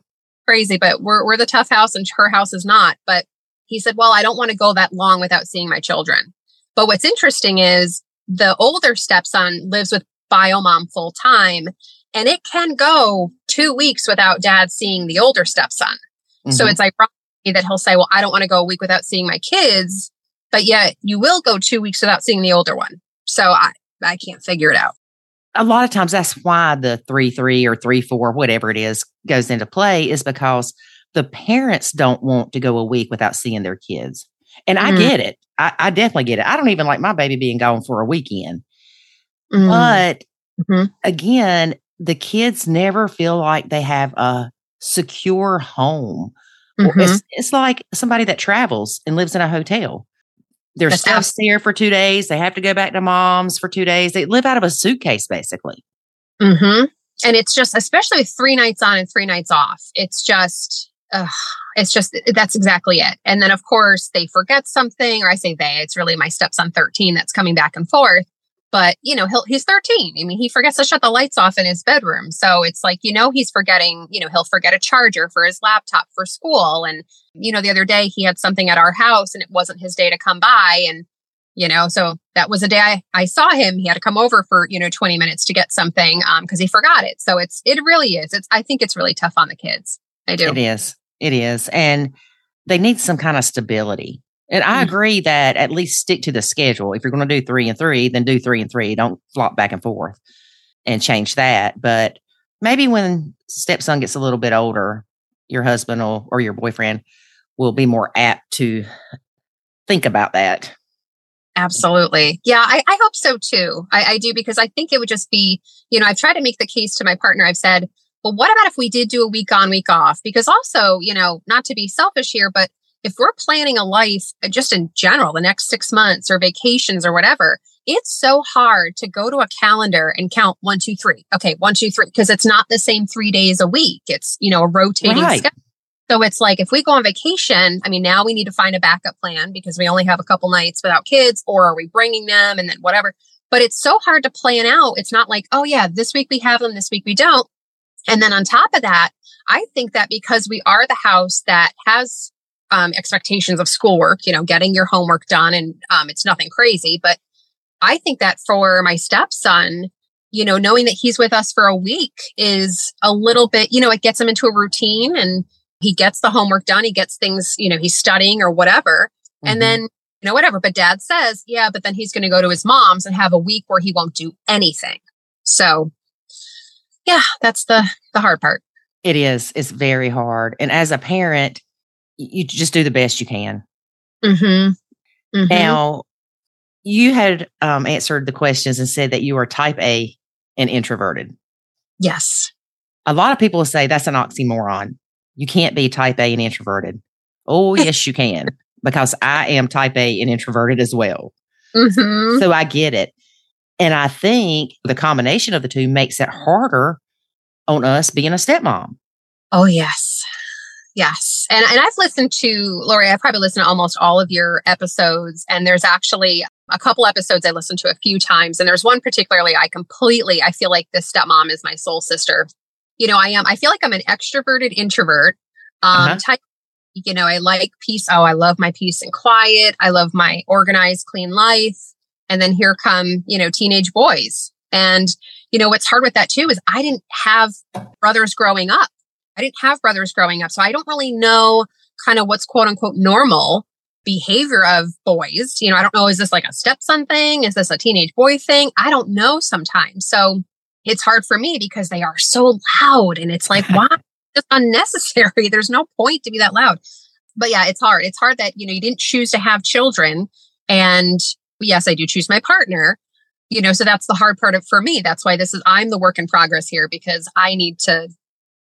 Speaker 1: crazy, but we're, we're the tough house and her house is not. But he said, well, I don't want to go that long without seeing my children. But what's interesting is the older stepson lives with bio mom full time and it can go two weeks without dad seeing the older stepson. Mm-hmm. So it's ironic that he'll say, Well, I don't want to go a week without seeing my kids, but yet you will go two weeks without seeing the older one. So I, I can't figure it out.
Speaker 3: A lot of times that's why the three three or three four, whatever it is, goes into play, is because the parents don't want to go a week without seeing their kids. And I mm. get it. I, I, definitely get it. I don't even like my baby being gone for a weekend. Mm. But mm-hmm. again, the kids never feel like they have a secure home. Mm-hmm. It's, it's like somebody that travels and lives in a hotel. Their That's stuff's there for two days. They have to go back to mom's for two days. They live out of a suitcase, basically.
Speaker 1: Mm-hmm. And it's just, especially with three nights on and three nights off, it's just, uh, it's just, that's exactly it. And then, of course, they forget something, or I say they, it's really my stepson 13 that's coming back and forth but you know he'll he's 13 i mean he forgets to shut the lights off in his bedroom. So it's like you know he's forgetting you know he'll forget a charger for his laptop for school. And you know the other day he had something at our house and it wasn't his day to come by. And you know so that was a day I, I saw him. He had to come over for you know 20 minutes to get something um because he forgot it. So it's it really is. It's i think it's really tough on the kids. I do.
Speaker 3: It is. It is. And they need some kind of stability. And I
Speaker 1: Mhm.
Speaker 3: agree that at least stick to the schedule. If you're going to do three and three, then do three and three. Don't flop back and forth and change that. But maybe when stepson gets a little bit older, your husband or, or your boyfriend will be more apt to think about that.
Speaker 1: Absolutely. Yeah, I, I hope so too. I, I do because I think it would just be, you know, I've tried to make the case to my partner. I've said, well, what about if we did do a week on, week off? Because also, you know, not to be selfish here, but if we're planning a life uh, just in general, the next six months or vacations or whatever, it's so hard to go to a calendar and count one, two, three. Okay, one, two, three, because it's not the same three days a week. It's, you know, a rotating
Speaker 3: Right.
Speaker 1: schedule. So it's like if we go on vacation, I mean, now we need to find a backup plan because we only have a couple nights without kids, or are we bringing them and then whatever. But it's so hard to plan out. It's not like, oh, yeah, this week we have them, this week we don't. And then on top of that, I think that because we are the house that has um, expectations of schoolwork, you know, getting your homework done, and um, it's nothing crazy. But I think that for my stepson, you know, knowing that he's with us for a week is a little bit, you know, it gets him into a routine and he gets the homework done. He gets things, you know, he's studying or whatever.
Speaker 3: Mhm.
Speaker 1: And then, you know, whatever. But dad says, yeah, but then he's going to go to his mom's and have a week where he won't do anything. So, yeah, that's the the hard part.
Speaker 3: it is, it's very hard. And as a parent, you just do the best you can.
Speaker 1: Mm-hmm.
Speaker 3: Now, you had um, answered the questions and said that you are type A and introverted.
Speaker 1: yes.
Speaker 3: A lot of people say that's an oxymoron. You can't be type A and introverted. Oh, yes, you can, because I am type A and introverted as well.
Speaker 1: Mm-hmm.
Speaker 3: So I get it. And I think the combination of the two makes it harder on us being a stepmom.
Speaker 1: Oh yes. Yes. And and I've listened to Lori, I've probably listened to almost all of your episodes. And there's actually a couple episodes I listened to a few times. And there's one particularly I completely I feel like this stepmom is my soul sister. You know, I am I feel like I'm an extroverted introvert. Um
Speaker 3: Uh-huh.
Speaker 1: type you know, I like peace. Oh, I love my peace and quiet. I love my organized, clean life. And then here come, you know, teenage boys. And, you know, what's hard with that too is I didn't have brothers growing up. I didn't have brothers growing up. So I don't really know kind of what's quote unquote normal behavior of boys. You know, I don't know, is this like a stepson thing? Is this a teenage boy thing? I don't know sometimes. So it's hard for me because they are so loud and it's like, why? It's unnecessary. There's no point to be that loud. But yeah, it's hard. It's hard that, you know, you didn't choose to have children. And yes, I do choose my partner, you know, so that's the hard part of for me. That's why this is, I'm the work in progress here because I need to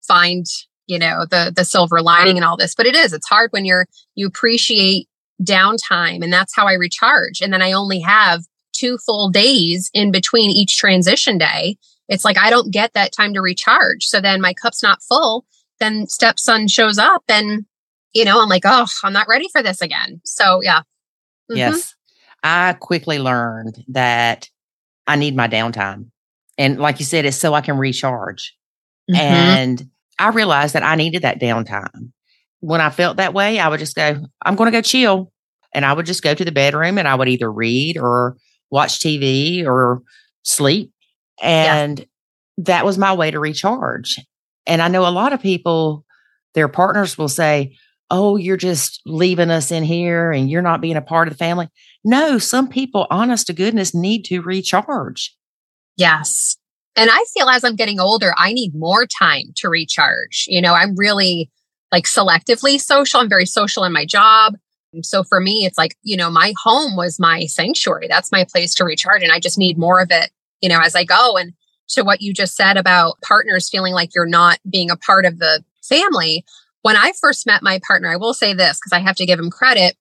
Speaker 1: find, you know, the, the silver lining and all this. But it is, it's hard when you're, you appreciate downtime and that's how I recharge. And then I only have two full days in between each transition day. It's like I don't get that time to recharge. So then my cup's not full. Then stepson shows up and, you know, I'm like, oh, I'm not ready for this again. So yeah. Mhm.
Speaker 3: Yes. I quickly learned that I need my downtime. And like you said, it's so I can recharge.
Speaker 1: Mhm.
Speaker 3: And I realized that I needed that downtime. When I felt that way, I would just go, I'm going to go chill. And I would just go to the bedroom and I would either read or watch TV or sleep. And that was my way to recharge. And I know a lot of people, their partners will say, Oh, you're just leaving us in here and you're not being a part of the family. No, some people, honest to goodness, need to recharge.
Speaker 1: Yes. And I feel as I'm getting older, I need more time to recharge. You know, I'm really like selectively social. I'm very social in my job. So for me, it's like, you know, my home was my sanctuary. That's my place to recharge. And I just need more of it, you know, as I go. And to what you just said about partners feeling like you're not being a part of the family. When I first met my partner, I will say this because I have to give him credit.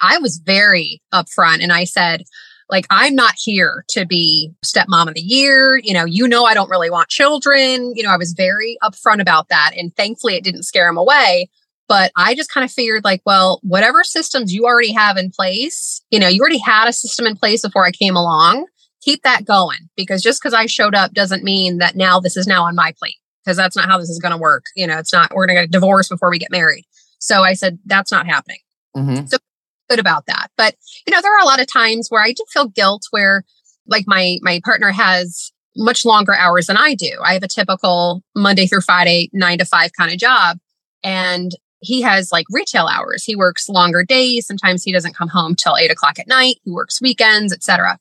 Speaker 1: I was very upfront and I said, like, I'm not here to be stepmom of the year. You know, you know, I don't really want children. You know, I was very upfront about that. And thankfully, it didn't scare him away. But I just kind of figured, like, well, whatever systems you already have in place, you know, you already had a system in place before I came along. Keep that going because just because I showed up doesn't mean that now this is now on my plate because that's not how this is going to work. You know, it's not, we're going to get divorced before we get married. So I said, that's not happening.
Speaker 3: Mhm.
Speaker 1: So good about that. But, you know, there are a lot of times where I do feel guilt where like my my partner has much longer hours than I do. I have a typical Monday through Friday, nine to five kind of job. And he has like retail hours. He works longer days. Sometimes he doesn't come home till eight o'clock at night. He works weekends, etc.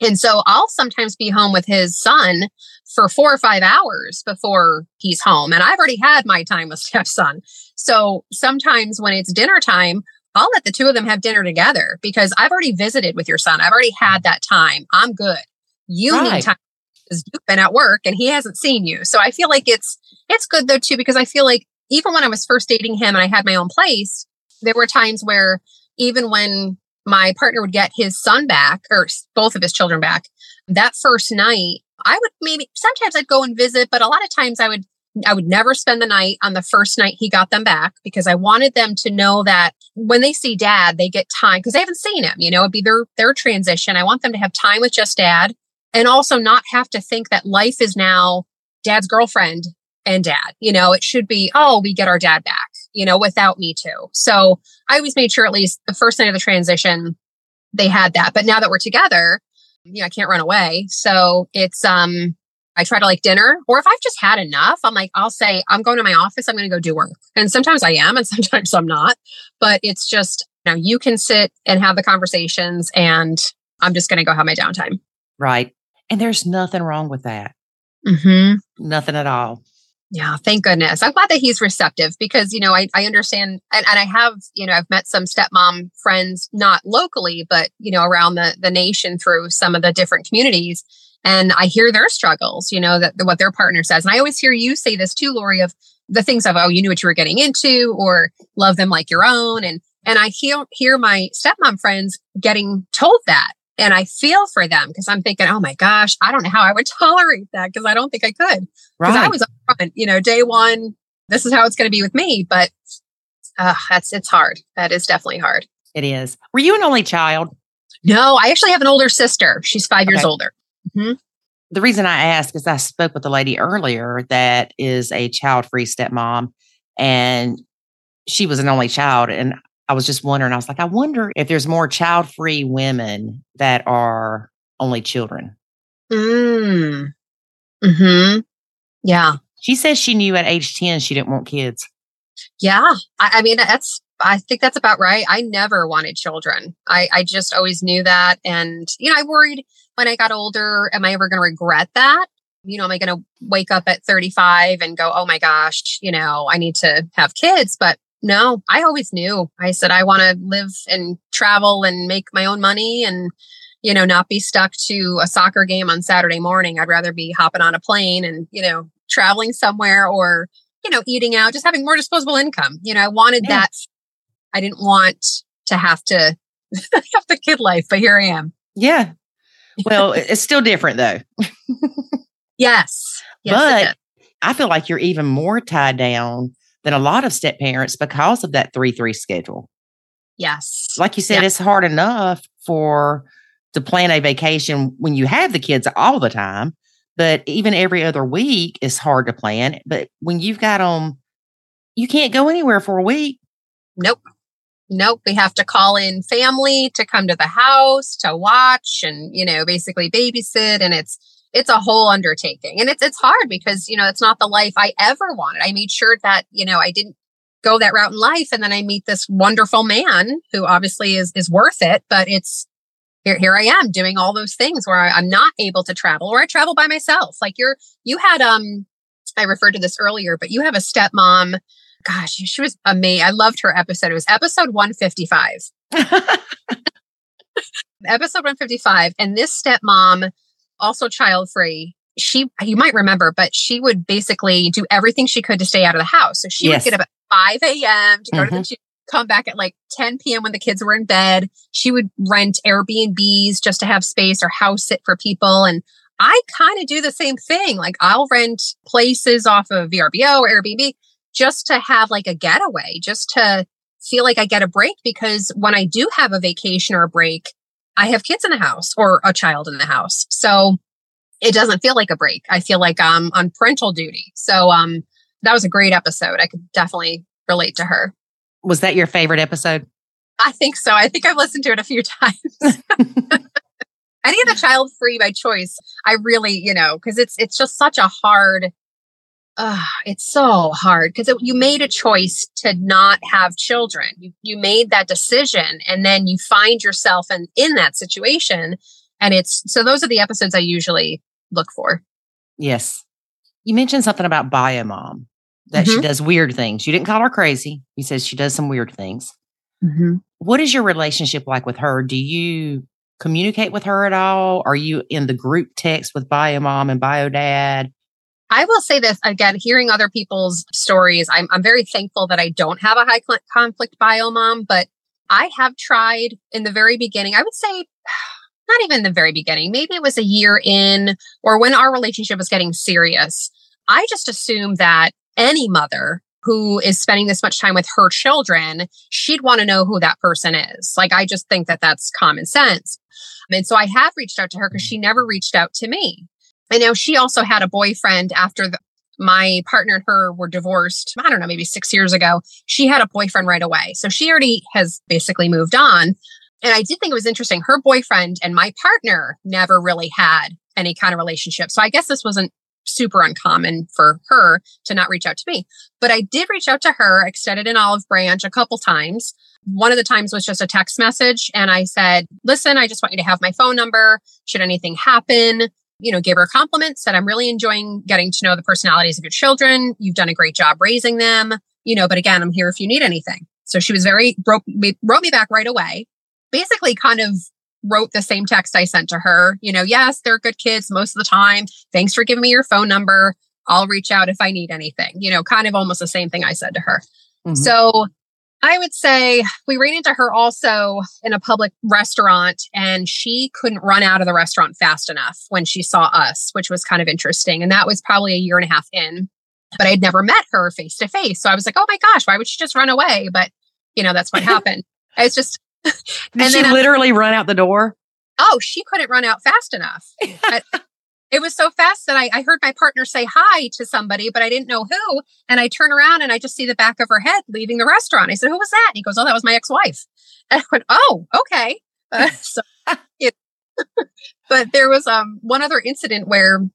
Speaker 1: And so I'll sometimes be home with his son for four or five hours before he's home. And I've already had my time with stepson. So sometimes when it's dinner time, I'll let the two of them have dinner together because I've already visited with your son. I've already had that time. I'm good. You right. need time because you've been at work and he hasn't seen you. So I feel like it's it's good though too because I feel like even when I was first dating him and I had my own place, there were times where even when my partner would get his son back or both of his children back, that first night, I would maybe sometimes I'd go and visit, but a lot of times I would I would never spend the night on the first night he got them back because I wanted them to know that when they see dad, they get time because they haven't seen him, you know, it'd be their their transition. I want them to have time with just dad and also not have to think that life is now dad's girlfriend and dad. You know, it should be, oh, we get our dad back, you know, without me too. So I always made sure at least the first night of the transition, they had that. But now that we're together, you know, I can't run away. So it's, um, I try to like dinner, or if I've just had enough, I'm like, I'll say, I'm going to my office, I'm going to go do work. And sometimes I am, and sometimes I'm not. But it's just, you know, you can sit and have the conversations, and I'm just going to go have my downtime.
Speaker 3: Right. And there's nothing wrong with that.
Speaker 1: Mm-hmm.
Speaker 3: Nothing at all.
Speaker 1: Yeah, thank goodness. I'm glad that he's receptive because, you know, I, I understand and, and I have, you know, I've met some stepmom friends, not locally, but, you know, around the, the nation through some of the different communities. And I hear their struggles, you know, that what their partner says. And I always hear you say this too, Lori, of the things of, oh, you knew what you were getting into or love them like your own. And and I hear hear my stepmom friends getting told that and I feel for them because I'm thinking, oh my gosh, I don't know how I would tolerate that because I don't think I could. Because right. I was upfront, you know, day one, this is how it's going to be with me. But uh, that's it's hard. That is definitely hard.
Speaker 3: It is. Were you an only child?
Speaker 1: No, I actually have an older sister. She's five okay. years older.
Speaker 3: Mm-hmm. The reason I ask is I spoke with a lady earlier that is a child free stepmom, and she was an only child. And I was just wondering, I was like, I wonder if there's more child free women that are only children.
Speaker 1: Mm. Hmm. Yeah.
Speaker 3: She says she knew at age 10 she didn't want kids.
Speaker 1: Yeah. I, I mean, that's, I think that's about right. I never wanted children. I, I just always knew that. And, you know, I worried when I got older, am I ever going to regret that? You know, am I going to wake up at 35 and go, oh my gosh, you know, I need to have kids? But no, I always knew. I said I want to live and travel and make my own money and you know not be stuck to a soccer game on Saturday morning. I'd rather be hopping on a plane and you know traveling somewhere or you know eating out, just having more disposable income. You know, I wanted yeah. that. I didn't want to have to have the kid life, but here I am.
Speaker 3: Yeah. Well, it's still different though.
Speaker 1: yes.
Speaker 3: yes. But I feel like you're even more tied down than a lot of step parents because of that 3 3 schedule.
Speaker 1: Yes.
Speaker 3: Like you said, it's hard enough for to plan a vacation when you have the kids all the time, but even every other week is hard to plan. But when you've got them, you can't go anywhere for a week.
Speaker 1: Nope. Nope. We have to call in family to come to the house to watch and, you know, basically babysit. And it's, it's a whole undertaking and it's it's hard because you know it's not the life i ever wanted i made sure that you know i didn't go that route in life and then i meet this wonderful man who obviously is is worth it but it's here here i am doing all those things where I, i'm not able to travel or i travel by myself like you're you had um i referred to this earlier but you have a stepmom gosh she was amazing i loved her episode it was episode 155 episode 155 and this stepmom also child free. She, you might remember, but she would basically do everything she could to stay out of the house. So she yes. would get up at 5 a.m. to go mm-hmm. to the mm-hmm. gym, come back at like 10 p.m. when the kids were in bed. She would rent Airbnbs just to have space or house sit for people. And I kind of do the same thing. Like I'll rent places off of VRBO or Airbnb just to have like a getaway, just to feel like I get a break because when I do have a vacation or a break, I have kids in the house or a child in the house. So it doesn't feel like a break. I feel like I'm on parental duty. So um that was a great episode. I could definitely relate to her.
Speaker 3: Was that your favorite episode?
Speaker 1: I think so. I think I've listened to it a few times. Any of the child free by choice, I really, you know, because it's it's just such a hard. Uh, it's so hard because you made a choice to not have children. You you made that decision, and then you find yourself in in that situation, and it's so. Those are the episodes I usually look for.
Speaker 3: Yes, you mentioned something about bio mom that mm-hmm. she does weird things. You didn't call her crazy. You said she does some weird things. Mm-hmm. What is your relationship like with her? Do you communicate with her at all? Are you in the group text with bio mom and bio dad?
Speaker 1: I will say this again, hearing other people's stories, I'm, I'm very thankful that I don't have a high conflict bio mom, but I have tried in the very beginning. I would say not even the very beginning, maybe it was a year in or when our relationship was getting serious. I just assumed that any mother who is spending this much time with her children, she'd want to know who that person is. Like, I just think that that's common sense. And so I have reached out to her because she mm-hmm. never reached out to me. I know she also had a boyfriend after the, my partner and her were divorced. I don't know, maybe six years ago. She had a boyfriend right away. So she already has basically moved on. And I did think it was interesting. Her boyfriend and my partner never really had any kind of relationship. So I guess this wasn't super uncommon for her to not reach out to me. But I did reach out to her, extended an olive branch a couple times. One of the times was just a text message. And I said, listen, I just want you to have my phone number. Should anything happen, you know, gave her a compliment, said, I'm really enjoying getting to know the personalities of your children. You've done a great job raising them, you know, but again, I'm here if you need anything. So she was very, wrote me, wrote me back right away, basically kind of wrote the same text I sent to her. You know, yes, they're good kids most of the time. Thanks for giving me your phone number. I'll reach out if I need anything. You know, kind of almost the same thing I said to her. Mm-hmm. So I would say we ran into her also in a public restaurant and she couldn't run out of the restaurant fast enough when she saw us, which was kind of interesting. And that was probably a year and a half in, but I'd never met her face to face. So I was like, oh my gosh, why would she just run away? But, you know, that's what happened. It's just,
Speaker 3: Did she literally run out the door?
Speaker 1: Oh, she couldn't run out fast enough. it was so fast that I, I, heard my partner say hi to somebody, but I didn't know who. And I turn around and I just see the back of her head leaving the restaurant. I said, Who was that? And he goes, Oh, that was my ex wife. And I went, Oh, okay. Uh, so, it, but there was um, one other incident where,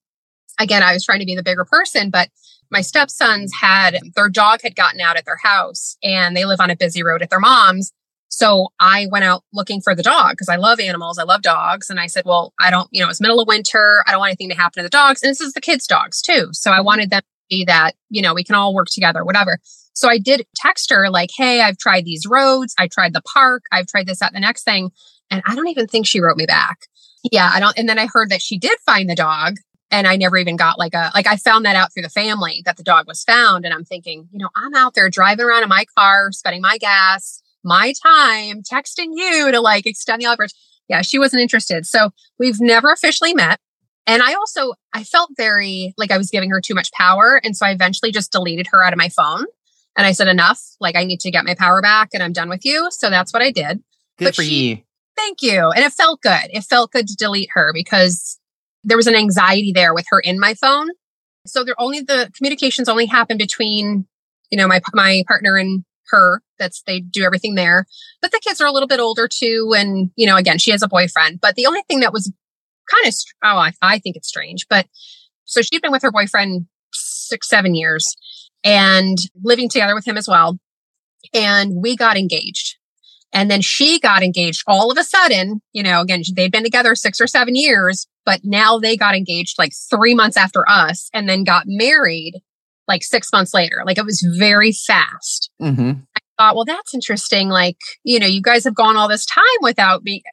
Speaker 1: again, I was trying to be the bigger person, but my stepsons had their dog had gotten out at their house and they live on a busy road at their mom's so I went out looking for the dog because I love animals. I love dogs. And I said, well, I don't, you know, it's middle of winter. I don't want anything to happen to the dogs. And this is the kids' dogs too. So I wanted them to see that, you know, we can all work together, whatever. So I did text her like, hey, I've tried these roads. I tried the park. I've tried this, that, the next thing. And I don't even think she wrote me back. Yeah. I don't. And then I heard that she did find the dog and I never even got like a like I found that out through the family that the dog was found and I'm thinking, you know, I'm out there driving around in my car, spending my gas, my time texting you to like extend the offer. Yeah, she wasn't interested. So we've never officially met. And I also I felt very like I was giving her too much power. And so I eventually just deleted her out of my phone. And I said, enough, like I need to get my power back and I'm done with you. So that's what I did.
Speaker 3: Good but for she, you.
Speaker 1: Thank you. And it felt good. It felt good to delete her because there was an anxiety there with her in my phone. So there only the communications only happened between, you know, my my partner and her. That's they do everything there. But the kids are a little bit older too. And, you know, again, she has a boyfriend. But the only thing that was kind of, oh, I, I think it's strange. But so she'd been with her boyfriend six, seven years and living together with him as well. And we got engaged. And then she got engaged all of a sudden. You know, again, they'd been together six or seven years, but now they got engaged like three months after us and then got married like six months later. Like it was very fast. Mm-hmm. I thought, well, that's interesting. Like, you know, you guys have gone all this time without me.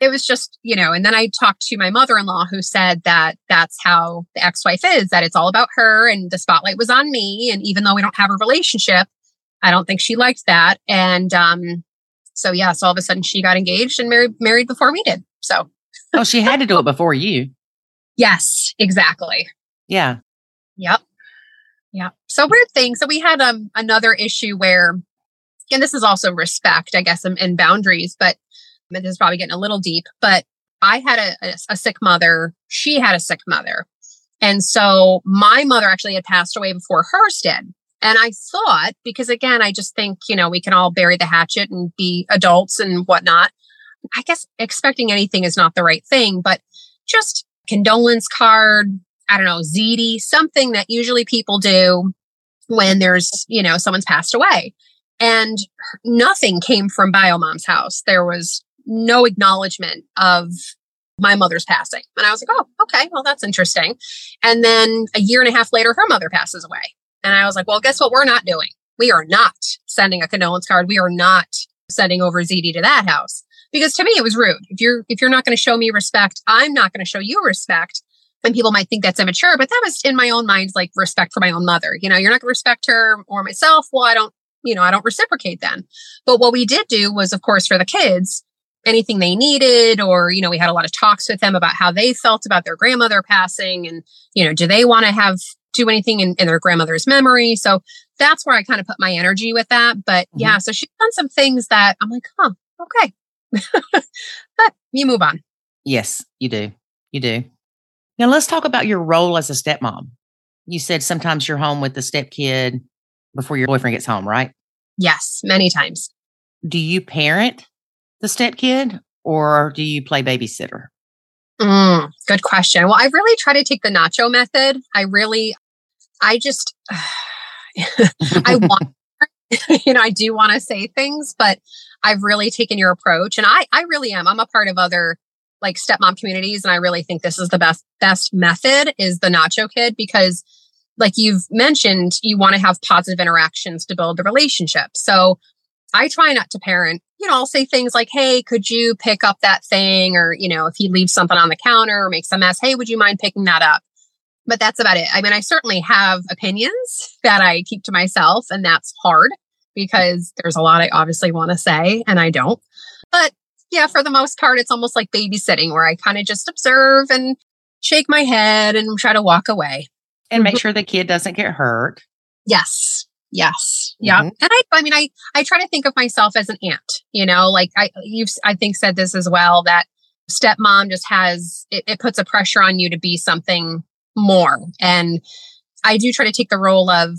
Speaker 1: It was just, you know, and then I talked to my mother in law who said that that's how the ex wife is, that it's all about her and the spotlight was on me. And even though we don't have a relationship, I don't think she liked that. And um, so, yeah, so all of a sudden she got engaged and married, married before we did. So,
Speaker 3: oh, she had to do it before you.
Speaker 1: Yes, exactly.
Speaker 3: Yeah.
Speaker 1: Yep. Yeah. So weird thing. So we had um another issue where, and this is also respect, I guess, and, boundaries, but this is probably getting a little deep. But I had a, a, a sick mother. She had a sick mother. And so my mother actually had passed away before hers did. And I thought, because again, I just think, you know, we can all bury the hatchet and be adults and whatnot. I guess expecting anything is not the right thing, but just condolence card, I don't know, ziti, something that usually people do when there's, you know, someone's passed away. And nothing came from Biomom's house. There was no acknowledgement of my mother's passing. And I was like, oh, okay, well, that's interesting. And then a year and a half later, her mother passes away. And I was like, well, guess what we're not doing? We are not sending a condolence card. We are not sending over ziti to that house. Because to me, it was rude. If you're if you're not going to show me respect, I'm not going to show you respect. And people might think that's immature, but that was in my own mind like respect for my own mother. You know, you're not going to respect her or myself. Well, I don't, you know, I don't reciprocate then. But what we did do was, of course, for the kids, anything they needed or you know we had a lot of talks with them about how they felt about their grandmother passing and you know do they want to have do anything in, in, their grandmother's memory so that's where i kind of put my energy with that but mm-hmm. yeah so she's done some things that i'm like huh okay but you move on
Speaker 3: yes you do you do now let's talk about your role as a stepmom you said sometimes you're home with the stepkid before your boyfriend gets home right
Speaker 1: yes many times
Speaker 3: do you parent the stepkid or do you play babysitter?
Speaker 1: Mm, good question. Well, I really try to take the nacho method. I really, I just, I want, you know, I do want to say things, but I've really taken your approach and I, I really am. I'm a part of other like stepmom communities. And I really think this is the best, best method is the nacho kid because like you've mentioned, you want to have positive interactions to build the relationship. So I try not to parent you know, I'll say things like, Hey, could you pick up that thing? Or, you know, if he leaves something on the counter or makes a mess, Hey, would you mind picking that up? But that's about it. I mean, I certainly have opinions that I keep to myself, and that's hard because there's a lot I obviously want to say and I don't. But yeah, for the most part, it's almost like babysitting where I kind of just observe and shake my head and try to walk away.
Speaker 3: And make mm-hmm. sure the kid doesn't get hurt.
Speaker 1: Yes. Yes. Yeah. Mm-hmm. And I, I mean, I, I try to think of myself as an aunt, you know, like I, you've, I think said this as well, that stepmom just has, it, it puts a pressure on you to be something more. And I do try to take the role of,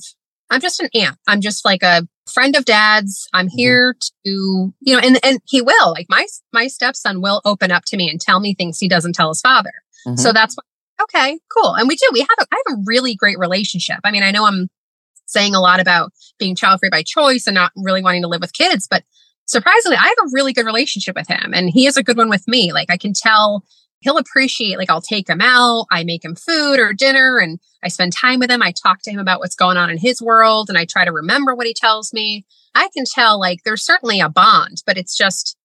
Speaker 1: I'm just an aunt. I'm just like a friend of dad's. I'm mm-hmm. here to, you know, and, and he will like my, my stepson will open up to me and tell me things he doesn't tell his father. Mm-hmm. So that's okay, cool. And we do, we have a, I have a really great relationship. I mean, I know I'm saying a lot about being child free by choice and not really wanting to live with kids. But surprisingly, I have a really good relationship with him and he has a good one with me. Like I can tell he'll appreciate, like I'll take him out, I make him food or dinner and I spend time with him. I talk to him about what's going on in his world and I try to remember what he tells me. I can tell like there's certainly a bond, but it's just,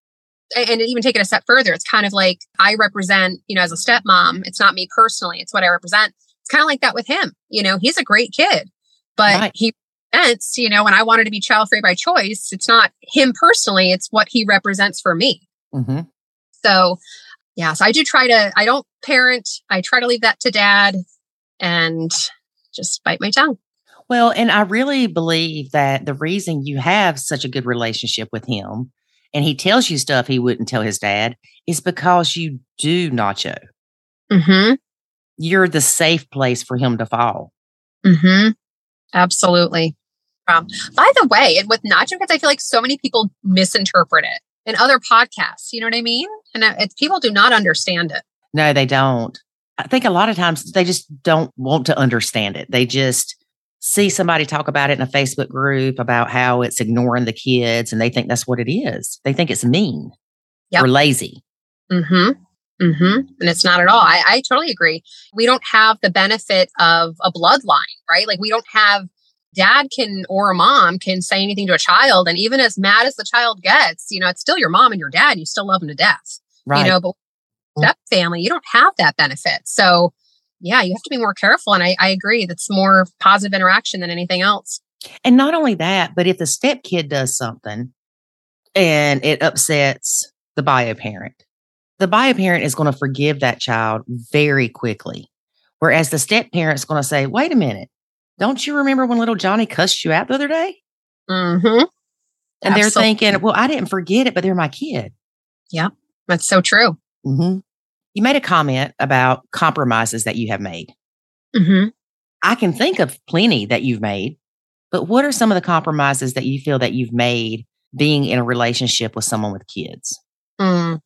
Speaker 1: and even take it a step further, it's kind of like I represent, you know, as a stepmom, it's not me personally, it's what I represent. It's kind of like that with him. You know, he's a great kid but right. he represents, you know, when I wanted to be child free by choice, it's not him personally, it's what he represents for me. Mm-hmm. So, yeah, so I do try to, I don't parent, I try to leave that to dad and just bite my tongue.
Speaker 3: Well, and I really believe that the reason you have such a good relationship with him and he tells you stuff he wouldn't tell his dad is because you do nacho. Mm-hmm. You're the safe place for him to fall.
Speaker 1: Mm-hmm. Absolutely. Um, by the way, and with Nacho Kids, I feel like so many people misinterpret it in other podcasts. You know what I mean? And it's, people do not understand it.
Speaker 3: No, they don't. I think a lot of times they just don't want to understand it. They just see somebody talk about it in a Facebook group about how it's ignoring the kids and they think that's what it is. They think it's mean yep. or lazy.
Speaker 1: Mm-hmm. Mm-hmm. And it's not at all. I, I totally agree. We don't have the benefit of a bloodline, right? Like we don't have dad can or a mom can say anything to a child. And even as mad as the child gets, you know, it's still your mom and your dad. And you still love them to death. Right. You know, but mm. step family, you don't have that benefit. So yeah, you have to be more careful. And I, I agree. That's more positive interaction than anything else.
Speaker 3: And not only that, but if the step kid does something and it upsets the bio parent, the bio parent is going to forgive that child very quickly. Whereas the step parent's going to say, wait a minute, don't you remember when little Johnny cussed you out the other day? Mm-hmm. And Absolutely. they're thinking, well, I didn't forget it, but they're my kid.
Speaker 1: Yep. That's so true.
Speaker 3: Mm-hmm. You made a comment about compromises that you have made. Mm-hmm. I can think of plenty that you've made. But what are some of the compromises that you feel that you've made being in a relationship with someone with kids?
Speaker 1: Mm,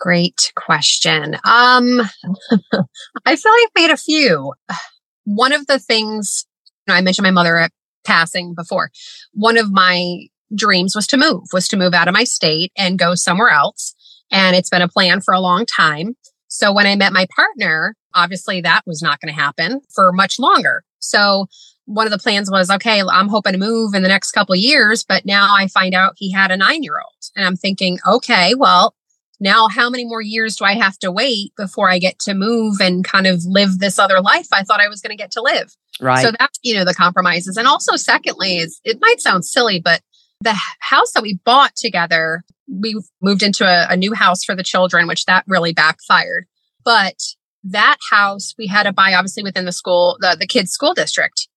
Speaker 1: great question. Um, I feel like I've made a few. One of the things know, I mentioned my mother uh, passing before. One of my dreams was to move, was to move out of my state and go somewhere else. And it's been a plan for a long time. So when I met my partner, obviously that was not going to happen for much longer. So one of the plans was, okay, I'm hoping to move in the next couple years, but now I find out he had a nine year old and I'm thinking, okay, well, now how many more years do I have to wait before I get to move and kind of live this other life I thought I was going to get to live?
Speaker 3: Right.
Speaker 1: So that's, you know, the compromises. And also secondly is it might sound silly, but the house that we bought together, we moved into a, a new house for the children, which that really backfired. But that house we had to buy obviously within the school, the, the kids' school district.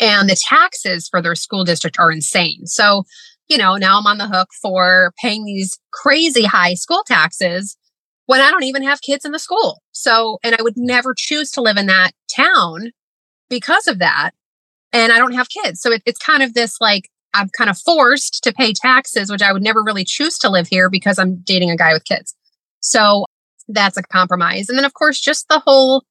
Speaker 1: And the taxes for their school district are insane. So, you know, now I'm on the hook for paying these crazy high school taxes when I don't even have kids in the school. So, and I would never choose to live in that town because of that. And I don't have kids. So it, it's kind of this like, I'm kind of forced to pay taxes, which I would never really choose to live here because I'm dating a guy with kids. So that's a compromise. And then, of course, just the whole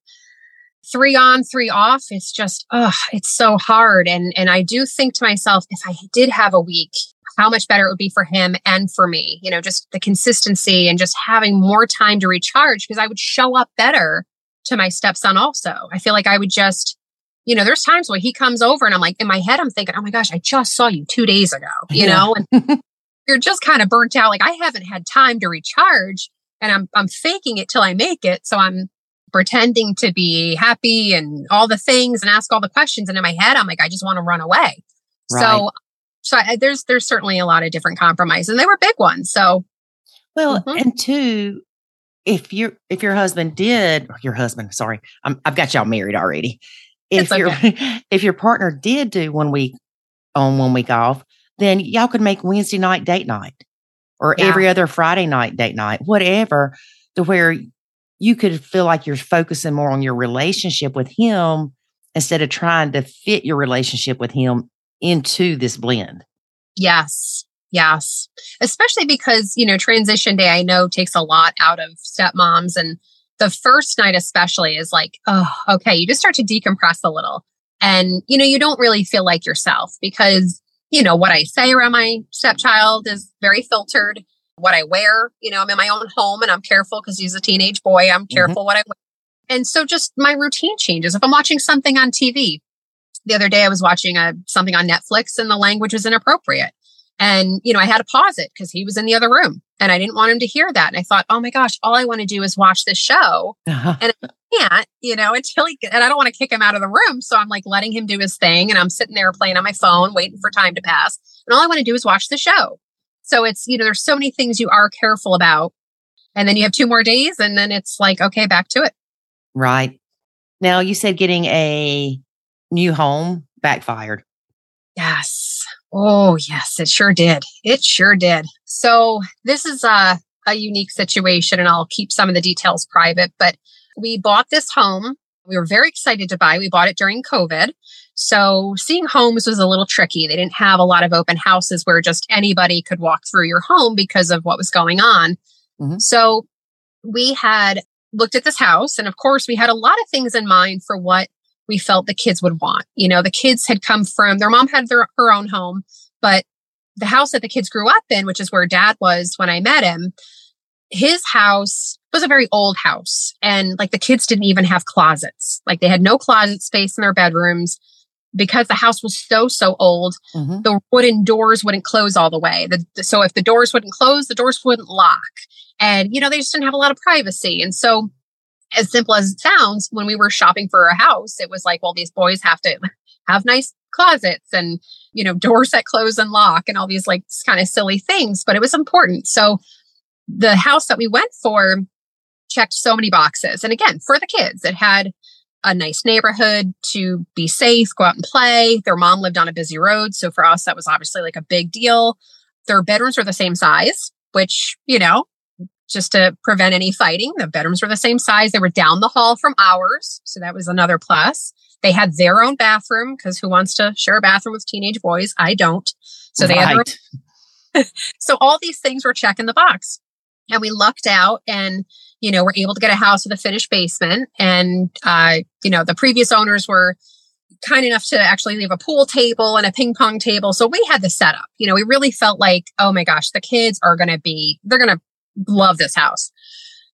Speaker 1: three on, three off. It's just, oh, it's so hard. And, and I do think to myself, if I did have a week, how much better it would be for him and for me, you know, just the consistency and just having more time to recharge because I would show up better to my stepson also. I feel like I would just, you know, there's times where he comes over and I'm like, in my head, I'm thinking, oh my gosh, I just saw you two days ago, you yeah. know, and you're just kind of burnt out. Like I haven't had time to recharge and I'm, I'm faking it till I make it. So I'm pretending to be happy and all the things and ask all the questions. And in my head, I'm like, I just want to run away. Right. So, so I, there's, there's certainly a lot of different compromises and they were big ones. So,
Speaker 3: well, mm-hmm. and two, if your if your husband did your husband sorry i have got y'all married already if your if your partner did do one week on one week off, then y'all could make Wednesday night date night or yeah. every other Friday night date night, whatever, to where you could feel like you're focusing more on your relationship with him instead of trying to fit your relationship with him into this blend.
Speaker 1: Yes. Yes. Especially because, you know, transition day I know takes a lot out of stepmoms and the first night especially is like oh okay you just start to decompress a little and you know you don't really feel like yourself because you know what i say around my stepchild is very filtered what i wear you know i'm in my own home and i'm careful because he's a teenage boy i'm mm-hmm. careful mm-hmm. what i wear and so just my routine changes if i'm watching something on tv the other day i was watching a, uh, something on netflix and the language was inappropriate and, you know, I had to pause it because he was in the other room and I didn't want him to hear that. And I thought, oh my gosh, all I want to do is watch this show. Uh-huh. And I can't, you know, until he, and I don't want to kick him out of the room. So I'm like letting him do his thing. And I'm sitting there playing on my phone, waiting for time to pass. And all I want to do is watch the show. So it's, you know, there's so many things you are careful about. And then you have two more days and then it's like, okay, back to it.
Speaker 3: Right. Now you said getting a new home backfired.
Speaker 1: Yes. Oh, yes, it sure did. It sure did. So, this is a, a unique situation, and I'll keep some of the details private. But we bought this home. We were very excited to buy. We bought it during COVID. So, seeing homes was a little tricky. They didn't have a lot of open houses where just anybody could walk through your home because of what was going on. Mm-hmm. So, we had looked at this house, and of course, we had a lot of things in mind for what we felt the kids would want. You know, the kids had come from their mom had their her own home, but the house that the kids grew up in, which is where dad was when I met him, his house was a very old house. And like the kids didn't even have closets. Like they had no closet space in their bedrooms because the house was so, so old. Mm-hmm. The wooden doors wouldn't close all the way. The, so if the doors wouldn't close, the doors wouldn't lock. And, you know, they just didn't have a lot of privacy. And so as simple as it sounds, when we were shopping for a house, it was like, well, these boys have to have nice closets and, you know, doors that close and lock and all these like kind of silly things, but it was important. So the house that we went for checked so many boxes. And again, for the kids, it had a nice neighborhood to be safe, go out and play. Their mom lived on a busy road. So for us, that was obviously like a big deal. Their bedrooms were the same size, which, you know, just to prevent any fighting. The bedrooms were the same size. They were down the hall from ours. So that was another plus. They had their own bathroom because who wants to share a bathroom with teenage boys? I don't. So they had their so all these things were checking the box. And we lucked out and, you know, we're able to get a house with a finished basement. And, uh, you know, the previous owners were kind enough to actually leave a pool table and a ping pong table. So we had the setup. You know, we really felt like, oh my gosh, the kids are going to be, they're going to love this house.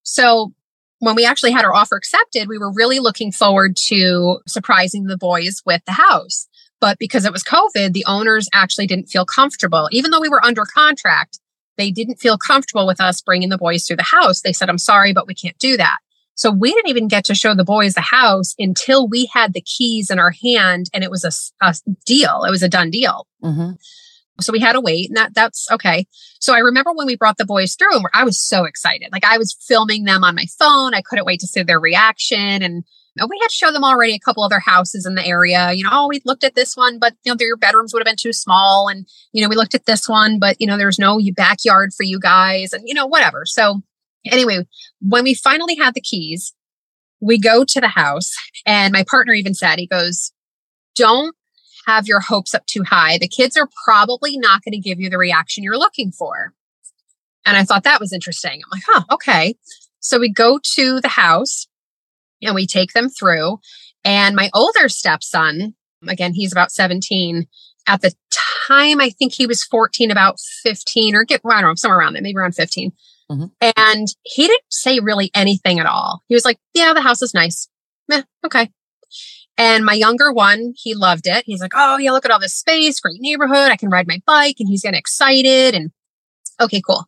Speaker 1: So when we actually had our offer accepted, we were really looking forward to surprising the boys with the house. But because it was COVID, the owners actually didn't feel comfortable. Even though we were under contract, they didn't feel comfortable with us bringing the boys through the house. They said, I'm sorry, but we can't do that. So we didn't even get to show the boys the house until we had the keys in our hand and it was a, a deal. It was a done deal. Mm-hmm. So we had to wait and that that's okay. So I remember when we brought the boys through and I was so excited. Like I was filming them on my phone. I couldn't wait to see their reaction. And we had to show them already a couple other houses in the area. You know, oh, we looked at this one, but you know, their bedrooms would have been too small. And, you know, we looked at this one, but you know, there's no backyard for you guys and, you know, whatever. So anyway, when we finally had the keys, we go to the house and my partner even said, he goes, don't have your hopes up too high. The kids are probably not going to give you the reaction you're looking for. And I thought that was interesting. I'm like, huh, okay. So we go to the house and we take them through. And my older stepson, again, he's about 17. At the time, I think he was 14, about 15 or get, well, I don't know, somewhere around there, maybe around 15. Mm-hmm. And he didn't say really anything at all. He was like, yeah, the house is nice. Meh, okay. And my younger one, he loved it. He's like, oh, yeah, look at all this space, great neighborhood. I can ride my bike. And he's getting excited. And okay, cool.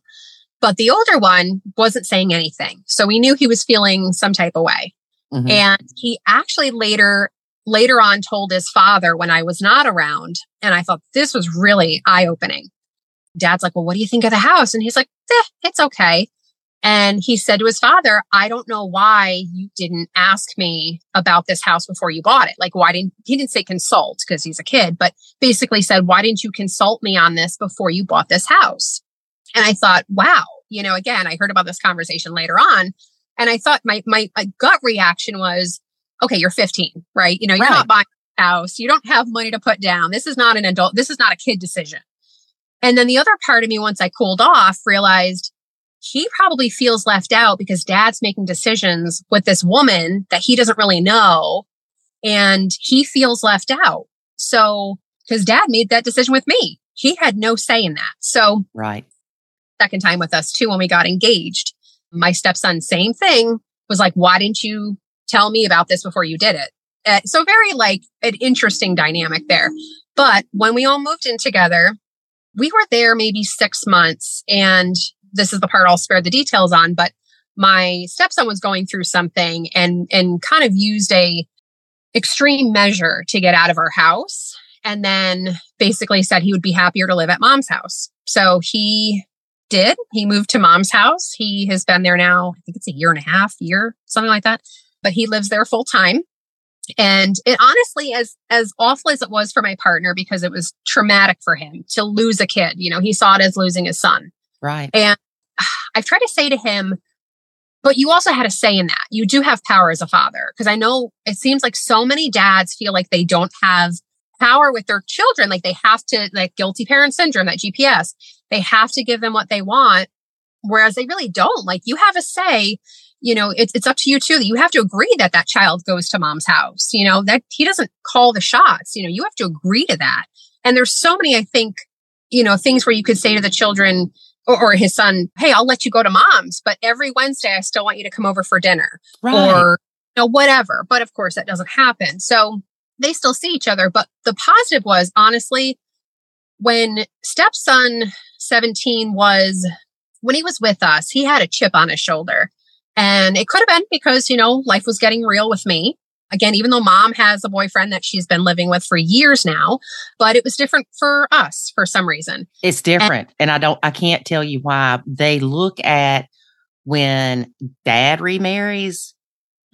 Speaker 1: But the older one wasn't saying anything. So we knew he was feeling some type of way. Mm-hmm. And he actually later, later on told his father when I was not around. And I thought this was really eye opening. Dad's like, well, what do you think of the house? And he's like, eh, it's okay. And he said to his father, I don't know why you didn't ask me about this house before you bought it. Like, why didn't he didn't say consult because he's a kid, but basically said, why didn't you consult me on this before you bought this house? And I thought, wow, you know, again, I heard about this conversation later on. And I thought my, my, my gut reaction was, okay, you're 15, right? You know, you're right. not buying a house. You don't have money to put down. This is not an adult. This is not a kid decision. And then the other part of me, once I cooled off, realized he probably feels left out because dad's making decisions with this woman that he doesn't really know. And he feels left out. So, because dad made that decision with me, he had no say in that. So,
Speaker 3: right.
Speaker 1: Second time with us too, when we got engaged, my stepson, same thing, was like, why didn't you tell me about this before you did it? Uh, so, very like an interesting dynamic there. But when we all moved in together, we were there maybe six months and this is the part I'll spare the details on, but my stepson was going through something and and kind of used a extreme measure to get out of our house and then basically said he would be happier to live at mom's house. So he did. He moved to mom's house. He has been there now, I think it's a year and a half, year, something like that. But he lives there full time. And it honestly, as as awful as it was for my partner, because it was traumatic for him to lose a kid, you know, he saw it as losing his son.
Speaker 3: Right.
Speaker 1: And I've tried to say to him, but you also had a say in that. You do have power as a father. Because I know it seems like so many dads feel like they don't have power with their children. Like they have to, like guilty parent syndrome, that GPS, they have to give them what they want. Whereas they really don't. Like you have a say, you know, it's, it's up to you too that you have to agree that that child goes to mom's house, you know, that he doesn't call the shots. You know, you have to agree to that. And there's so many, I think, you know, things where you could say to the children, or, or, his son, hey, I'll let you go to mom's, but every Wednesday I still want you to come over for dinner right. or you know, whatever. But of course that doesn't happen. So they still see each other. But the positive was honestly, when stepson 17 was, when he was with us, he had a chip on his shoulder. And it could have been because, you know, life was getting real with me again, even though mom has a boyfriend that she's been living with for years now, but it was different for us for some reason.
Speaker 3: It's different. And, and I don't, I can't tell you why. They look at when dad remarries,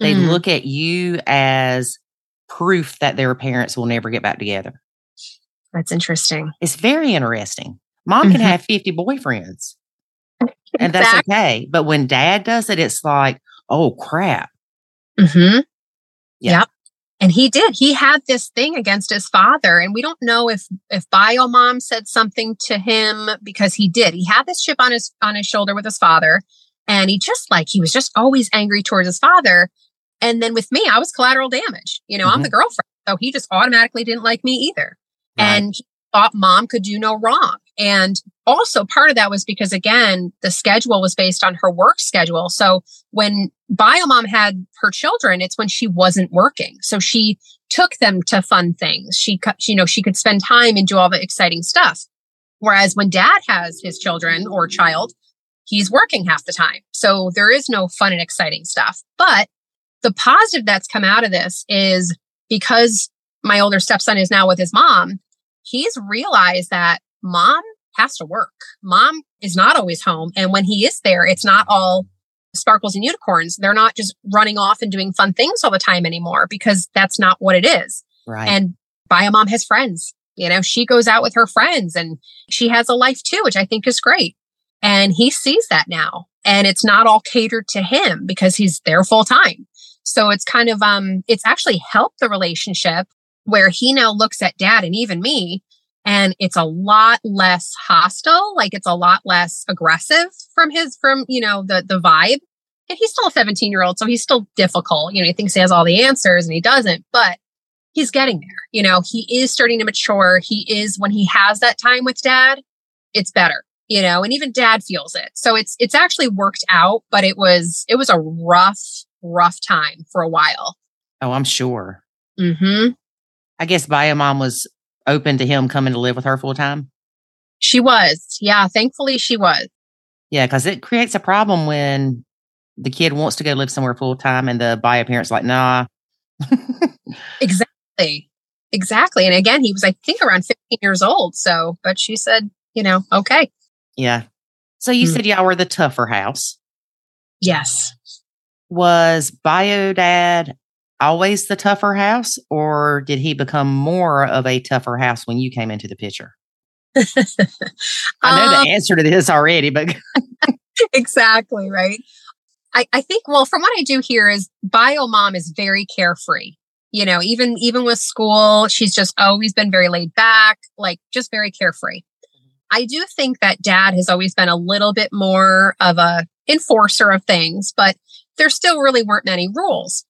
Speaker 3: they mm. look at you as proof that their parents will never get back together.
Speaker 1: That's interesting.
Speaker 3: It's very interesting. Mom mm-hmm. can have 50 boyfriends and that's exactly. okay. But when dad does it, it's like, oh crap.
Speaker 1: Mm-hmm. Yeah. Yep. And he did. He had this thing against his father. And we don't know if if bio mom said something to him because he did. He had this chip on his on his shoulder with his father. And he just like he was just always angry towards his father. And then with me, I was collateral damage. You know, mm-hmm. I'm the girlfriend. So he just automatically didn't like me either. Right. And he thought mom could do no wrong. And also part of that was because again, the schedule was based on her work schedule. So when Biomom had her children, it's when she wasn't working. So she took them to fun things. She, you know, she could spend time and do all the exciting stuff. Whereas when dad has his children or child, he's working half the time. So there is no fun and exciting stuff. But the positive that's come out of this is because my older stepson is now with his mom, he's realized that mom has to work. Mom is not always home. And when he is there, it's not all sparkles and unicorns. They're not just running off and doing fun things all the time anymore because that's not what it is.
Speaker 3: Right.
Speaker 1: And Bio Mom has friends. You know, she goes out with her friends and she has a life too, which I think is great. And he sees that now. And it's not all catered to him because he's there full time. So it's kind of um it's actually helped the relationship where he now looks at dad and even me and it's a lot less hostile like it's a lot less aggressive from his from you know the the vibe. And he's still a 17 year old so he's still difficult. You know he thinks he has all the answers and he doesn't but he's getting there. You know he is starting to mature. He is when he has that time with dad it's better you know and even dad feels it. So it's it's actually worked out but it was it was a rough rough time for a while.
Speaker 3: Oh i'm sure.
Speaker 1: Mm-hmm.
Speaker 3: I guess bio mom was open to him coming to live with her full time?
Speaker 1: She was. Yeah. Thankfully, she was.
Speaker 3: Yeah. Cause it creates a problem when the kid wants to go live somewhere full time and the bio parent's like, nah.
Speaker 1: exactly. Exactly. And again, he was, I think, around 15 years old. So, but she said, you know, okay.
Speaker 3: Yeah. So you hmm. said y'all were the tougher house.
Speaker 1: Yes.
Speaker 3: Was bio dad always the tougher house, or did he become more of a tougher house when you came into the picture? I know um, the answer to this already, but
Speaker 1: exactly right. I, I think well, from what I do hear is bio mom is very carefree. You know, even even with school, she's just always been very laid back, like just very carefree. Mm-hmm. I do think that dad has always been a little bit more of a enforcer of things, but there still really weren't many rules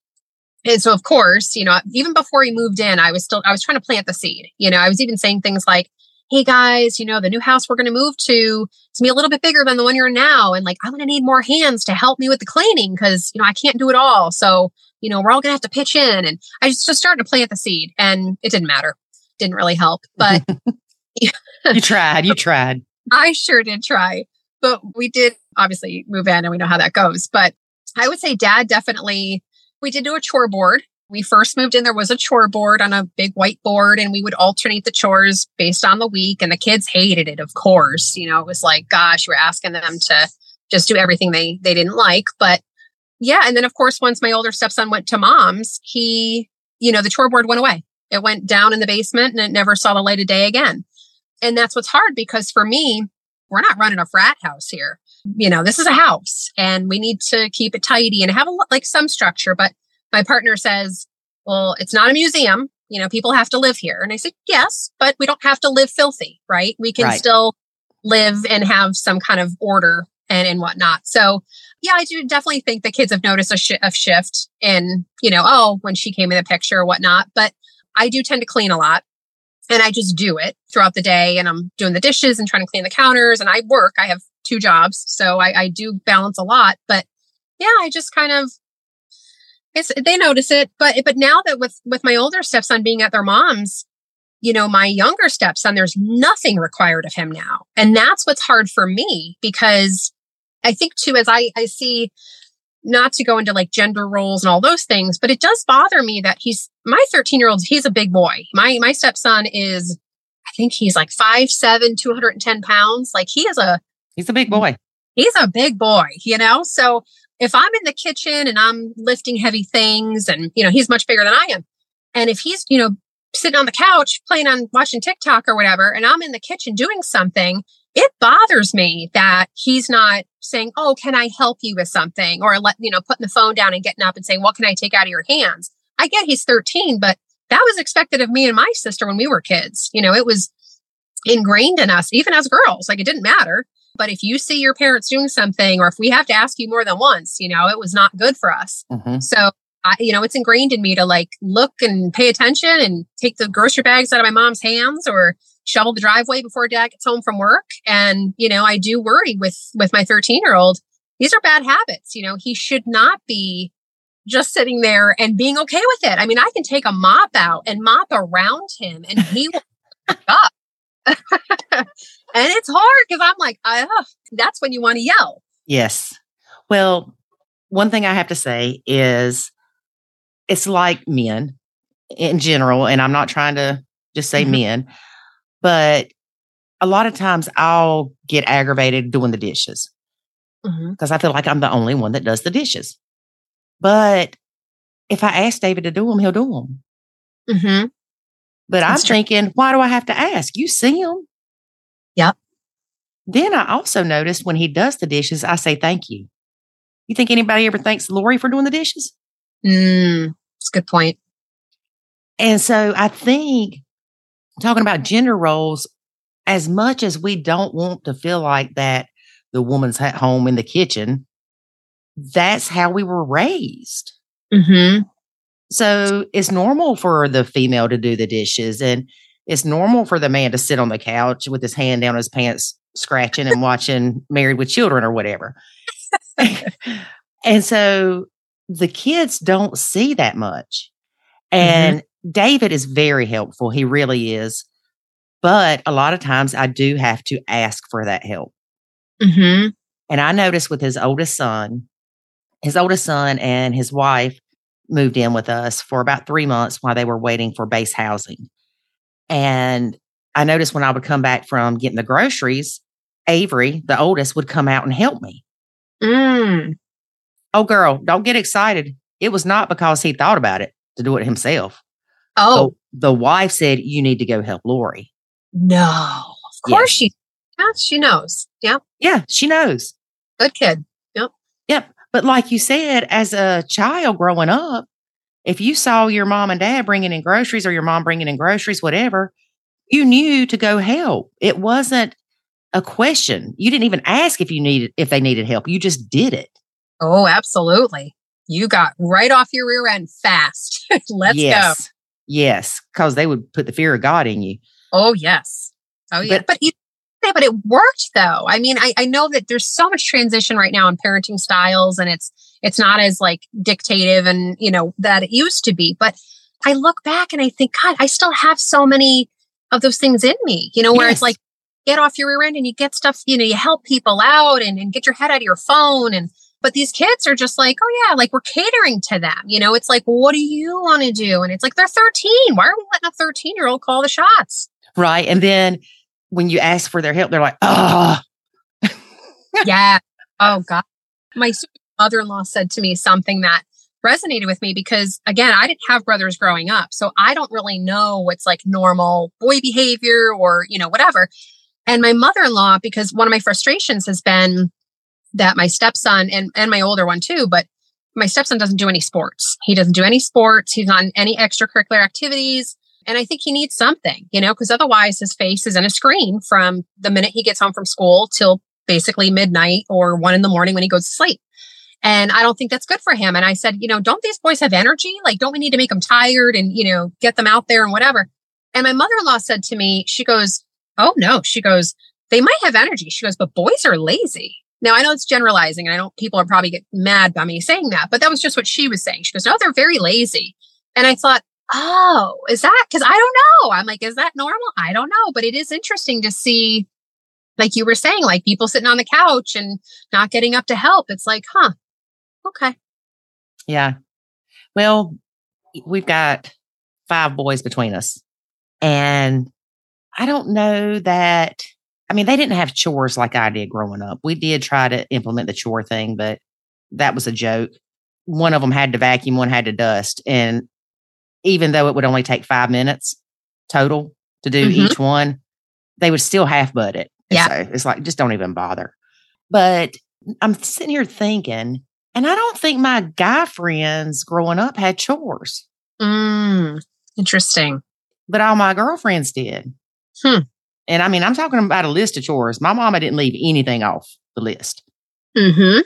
Speaker 1: and so of course you know even before he moved in i was still i was trying to plant the seed you know i was even saying things like hey guys you know the new house we're going to move to it's going to be a little bit bigger than the one you're in now and like i'm going to need more hands to help me with the cleaning because you know i can't do it all so you know we're all going to have to pitch in. And i just, just started to plant the seed and it didn't matter didn't really help but
Speaker 3: you tried you tried.
Speaker 1: I sure did try but we did obviously move in and we know how that goes but i would say dad definitely we did do a chore board. We first moved in, there was a chore board on a big white board, and we would alternate the chores based on the week. And the kids hated it, of course. You know, it was like, gosh, we're asking them to just do everything they they didn't like. But yeah, and then of course, once my older stepson went to mom's, he, you know, the chore board went away. It went down in the basement and it never saw the light of day again. And that's what's hard because for me, we're not running a frat house here you know, this is a house and we need to keep it tidy and have a like some structure. But my partner says, well, it's not a museum. You know, people have to live here. And I said, yes, but we don't have to live filthy, right? We can right. still live and have some kind of order and, and whatnot. So yeah, I do definitely think the kids have noticed a, sh- a shift in, you know, oh, when she came in the picture or whatnot. But I do tend to clean a lot and I just do it throughout the day and I'm doing the dishes and trying to clean the counters and I work. I have two jobs. So I, I do balance a lot, but yeah, I just kind of, it's, they notice it. But, but now that with, with my older stepson being at their mom's, you know, my younger stepson, there's nothing required of him now. And that's what's hard for me because I think too, as I, I see, not to go into like gender roles and all those things, but it does bother me that he's my 13 year old, he's a big boy. My, my stepson is, I think he's like five, seven, 210 pounds. Like he is a,
Speaker 3: He's a big mm. boy.
Speaker 1: He's a big boy, you know? So if I'm in the kitchen and I'm lifting heavy things and, you know, he's much bigger than I am. And if he's, you know, sitting on the couch playing on watching TikTok or whatever, and I'm in the kitchen doing something, it bothers me that he's not saying, Oh, can I help you with something? Or let, you know, putting the phone down and getting up and saying, What can I take out of your hands? I get he's 13, but that was expected of me and my sister when we were kids. You know, it was ingrained in us, even as girls. Like it didn't matter. But if you see your parents doing something, or if we have to ask you more than once, you know, it was not good for us.
Speaker 3: Mm-hmm.
Speaker 1: So, I, you know, it's ingrained in me to like look and pay attention and take the grocery bags out of my mom's hands or shovel the driveway before dad gets home from work. And, you know, I do worry with, with my 13 year old. These are bad habits. You know, he should not be just sitting there and being okay with it. I mean, I can take a mop out and mop around him and he will up. and it's hard because I'm like, oh, that's when you want to yell.
Speaker 3: Yes. Well, one thing I have to say is it's like men in general, and I'm not trying to just say
Speaker 1: Mhm.
Speaker 3: men, but a lot of times I'll get aggravated doing the dishes because I feel like I'm the only one that does the dishes. But if I ask David to do them, he'll do them.
Speaker 1: Mm-hmm.
Speaker 3: But
Speaker 1: That's
Speaker 3: I'm
Speaker 1: true.
Speaker 3: thinking, why do I have to ask? You see them.
Speaker 1: Yep.
Speaker 3: Then I also noticed when he does the dishes, I say thank you. You think anybody ever thanks Lori for doing the dishes?
Speaker 1: Mm, that's a good point.
Speaker 3: And so I think talking about gender roles, as much as we don't want to feel like that the woman's at home in the kitchen, that's how we were raised.
Speaker 1: Mm-hmm.
Speaker 3: So it's normal for the female to do the dishes and it's normal for the man to sit on the couch with his hand down his pants, scratching and watching Married with Children or whatever. and so the kids don't see that much. And David is very helpful. He really is. But a lot of times I do have to ask for that help.
Speaker 1: Mm-hmm.
Speaker 3: And I noticed with his oldest son, his oldest son and his wife moved in with us for about three months while they were waiting for base housing. And I noticed when I would come back from getting the groceries, Avery, the oldest, would come out and help me.
Speaker 1: Mm.
Speaker 3: Oh, girl, don't get excited. It was not because he thought about it to do it himself.
Speaker 1: Oh
Speaker 3: The, the wife said, You need to go help Lori.
Speaker 1: no! Of course she. Yeah, she knows. Yeah,
Speaker 3: Yeah, she knows.
Speaker 1: good kid.
Speaker 3: Yep. Yep. But like you said, as a child growing up, if you saw your mom and dad bringing in groceries or your mom bringing in groceries, whatever, you knew to go help. It wasn't a question. You didn't even ask if you needed if they needed help. You just did it.
Speaker 1: Oh, absolutely. You got right off your rear end fast. Let's go.
Speaker 3: yes. Yes. Because they would put the fear of God in you.
Speaker 1: Oh yes. Oh yeah.
Speaker 3: But-
Speaker 1: But, yeah, but it worked though. I mean, I, I know that there's so much transition right now in parenting styles and it's it's not as like dictative and you know that it used to be. But I look back and I think, God, I still have so many of those things in me, you know, where
Speaker 3: Yes.
Speaker 1: it's like get off your rear end and you get stuff, you know, you help people out and, and get your head out of your phone and but these kids are just like, oh yeah, like we're catering to them. You know, it's like, well, what do you want to do? And it's like they're 13. Why are we letting a 13 year old call the shots?
Speaker 3: Right. And then when you ask for their help, they're like, oh,
Speaker 1: yeah. Oh God. My mother in law said to me something that resonated with me because again, I didn't have brothers growing up. So I don't really know what's like normal boy behavior or, you know, whatever. And my mother in law, because one of my frustrations has been that my stepson and, and my older one too, but my stepson doesn't do any sports. He doesn't do any sports. He's not in any extracurricular activities. And I think he needs something, you know, because otherwise his face is in a screen from the minute he gets home from school till basically midnight or one in the morning when he goes to sleep. And I don't think that's good for him. And I said, you know, don't these boys have energy? Like, don't we need to make them tired and, you know, get them out there and whatever? And my mother in law said to me, she goes, Oh, no. She goes, they might have energy. She goes, but boys are lazy. Now, I know it's generalizing and I know people are probably get mad by me saying that, but that was just what she was saying. She goes, No, they're very lazy. And I thought, Oh, is that because I don't know? I'm like, Is that normal? I don't know. But it is interesting to see, like you were saying, like people sitting on the couch and not getting up to help. It's like, huh, okay.
Speaker 3: Yeah. Well, we've got five boys between us. And I don't know that, I mean, they didn't have chores like I did growing up. We did try to implement the chore thing, but that was a joke. One of them had to vacuum, one had to dust. And even though it would only take five minutes total to do
Speaker 1: Mhm.
Speaker 3: each one, they would still half butt it.
Speaker 1: Yeah.
Speaker 3: So it's like, just don't even bother. But I'm sitting here thinking, and I don't think my guy friends growing up had chores.
Speaker 1: Mm, interesting.
Speaker 3: but all my girlfriends did.
Speaker 1: Hmm.
Speaker 3: And I mean, I'm talking about a list of chores. My mama didn't leave anything off the list.
Speaker 1: Mm-hmm.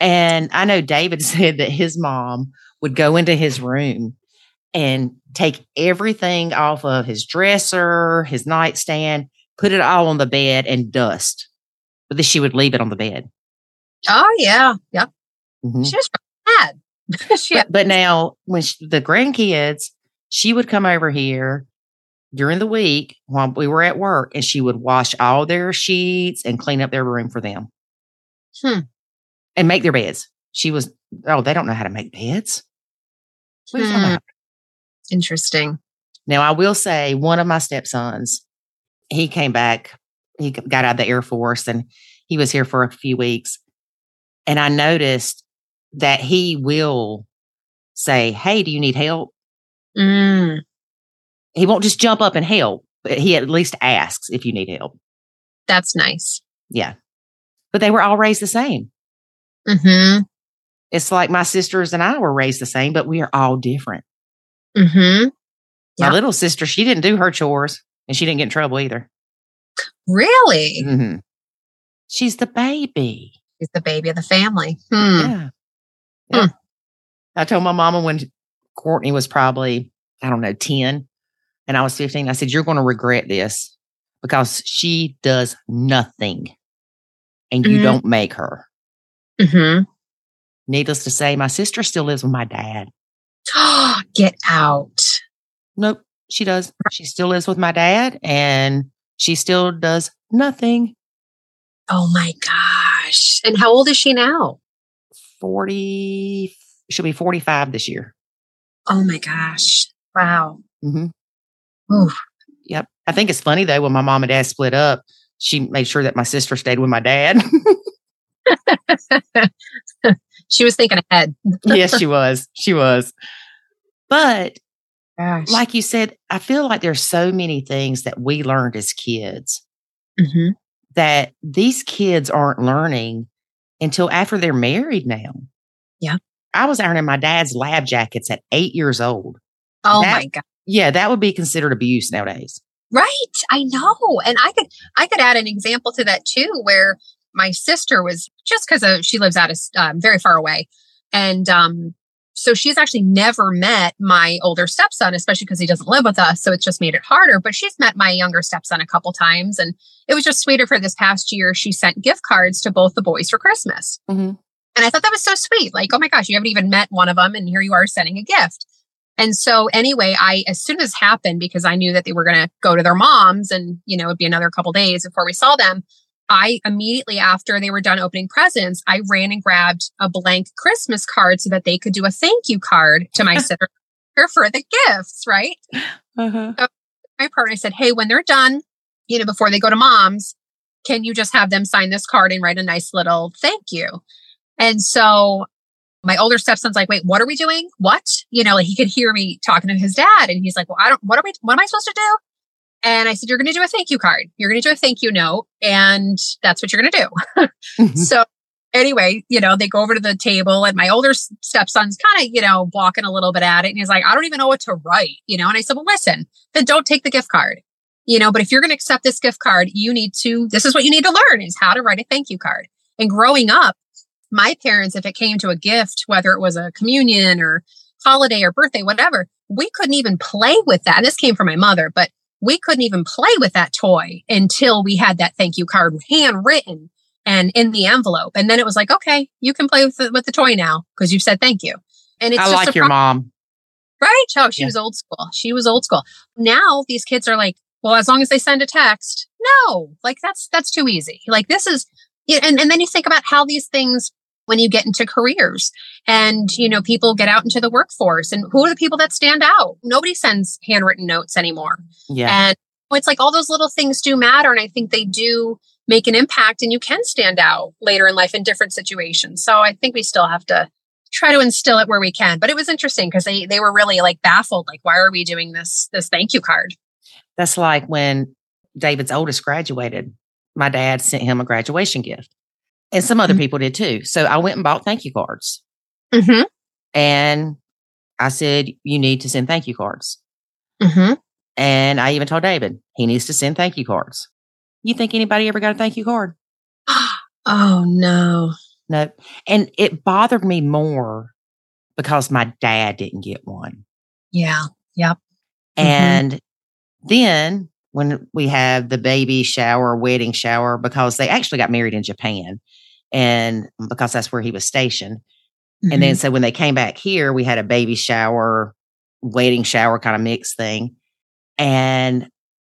Speaker 3: And I know David said that his mom would go into his room and take everything off of his dresser, his nightstand, put it all on the bed and dust. But then she would leave it on the bed.
Speaker 1: Oh yeah. Yep.
Speaker 3: Mhm.
Speaker 1: She was mad. she
Speaker 3: But, but now, when she, the grandkids, she would come over here during the week while we were at work and she would wash all their sheets and clean up their room for them
Speaker 1: Hmm.
Speaker 3: and make their beds. She was, oh, they don't know how to make beds. What are you
Speaker 1: Hmm. interesting.
Speaker 3: Now, I will say one of my stepsons, he came back, he got out of the Air Force and he was here for a few weeks. And I noticed that he will say, Hey, do you need help?
Speaker 1: Mm,
Speaker 3: He won't just jump up and help, but he at least asks if you need help.
Speaker 1: that's nice.
Speaker 3: Yeah. But they were all raised the same.
Speaker 1: Mm-hmm.
Speaker 3: It's like my sisters and I were raised the same, but we are all different.
Speaker 1: Mm-hmm.
Speaker 3: My little sister, she didn't do her chores and she didn't get in trouble either.
Speaker 1: Really?
Speaker 3: Mhm. She's the baby.
Speaker 1: He's the baby of the family. Hmm.
Speaker 3: Yeah. Yeah. I told my mama when Courtney was probably, I don't know, 10 and I was 15, I said, You're going to regret this because she does nothing and you
Speaker 1: Mhm.
Speaker 3: don't make her.
Speaker 1: Mm-hmm.
Speaker 3: Needless to say, my sister still lives with my dad.
Speaker 1: Get out.
Speaker 3: Nope, she does. She still lives with my dad and she still does nothing.
Speaker 1: Oh my gosh. And how old is she now?
Speaker 3: 40, she'll be 45 this year.
Speaker 1: Oh my gosh. Wow.
Speaker 3: hmm
Speaker 1: Ooh.
Speaker 3: Yep. I think it's funny though, when my mom and dad split up, she made sure that my sister stayed with my dad.
Speaker 1: she was thinking ahead.
Speaker 3: yes, she was. She was. But
Speaker 1: Gosh.
Speaker 3: like you said, I feel like there's so many things that we learned as kids
Speaker 1: hmm
Speaker 3: that these kids aren't learning until after they're married now.
Speaker 1: Yeah.
Speaker 3: I was ironing my dad's lab jackets at eight years old.
Speaker 1: Oh
Speaker 3: That-
Speaker 1: my God.
Speaker 3: Yeah, that would be considered abuse nowadays.
Speaker 1: Right. I know. And I could I could add an example to that too, where my sister was just because she lives out of um, very far away, and um, so she's actually never met my older stepson, especially because he doesn't live with us. So it's just made it harder. But she's met my younger stepson a couple times, and it was just sweeter for this past year. She sent gift cards to both the boys for Christmas.
Speaker 3: Mhm.
Speaker 1: And I thought that was so sweet. Like, oh my gosh, you haven't even met one of them, and here you are sending a gift. And so, anyway, I, as soon as happened, because I knew that they were going to go to their moms and, you know, it'd be another couple days before we saw them, I immediately after they were done opening presents, I ran and grabbed a blank Christmas card so that they could do a thank you card to my sister for the gifts, right?
Speaker 3: Uh-huh.
Speaker 1: my partner said, Hey, when they're done, you know, before they go to mom's, can you just have them sign this card and write a nice little thank you? And so my older stepson's like, wait, what are we doing? What? You know, like he could hear me talking to his dad and he's like, well, I don't, what are we, what am I supposed to do? And I said, you're going to do a thank you card. You're going to do a thank you note. And that's what you're going to do.
Speaker 3: Mhm.
Speaker 1: So anyway, you know, they go over to the table and my older stepson's kind of, you know, walking a little bit at it. And he's like, I don't even know what to write, you know? And I said, well, listen, then don't take the gift card, you know, but if you're going to accept this gift card, you need to, this is what you need to learn is how to write a thank you card. And growing up, my parents, if it came to a gift, whether it was a communion or holiday or birthday, whatever, we couldn't even play with that. And this came from my mother, but we couldn't even play with that toy until we had that thank you card handwritten and in the envelope. And then it was like, okay, you can play with the, with the toy now because you've said thank you. And it's
Speaker 3: I
Speaker 1: just
Speaker 3: like your mom.
Speaker 1: Right. Oh, she
Speaker 3: Yeah.
Speaker 1: was old school. She was old school. Now these kids are like, well, as long as they send a text. No, like that's that's too easy. Like this is and, and then you think about how these things when you get into careers and you know people get out into the workforce and who are the people that stand out nobody sends handwritten notes anymore
Speaker 3: Yeah.
Speaker 1: and it's like all those little things do matter and i think they do make an impact and you can stand out later in life in different situations so i think we still have to try to instill it where we can but it was interesting because they they were really like baffled like why are we doing this this thank you card
Speaker 3: That's like when David's oldest graduated. My dad sent him a graduation gift. And some other
Speaker 1: Mhm.
Speaker 3: people did too. So I went and bought thank you cards.
Speaker 1: mm-hmm.
Speaker 3: And I said, you need to send thank you cards.
Speaker 1: hmm
Speaker 3: And I even told David, he needs to send thank you cards. You think anybody ever got a thank you card?
Speaker 1: Oh no.
Speaker 3: No. And it bothered me more because my dad didn't get one.
Speaker 1: Yeah. Yep. Mhm.
Speaker 3: And then when we have the baby shower, wedding shower, because they actually got married in Japan and because that's where he was stationed. And then so when they came back here, we had a baby shower, wedding shower kind of mixed thing. And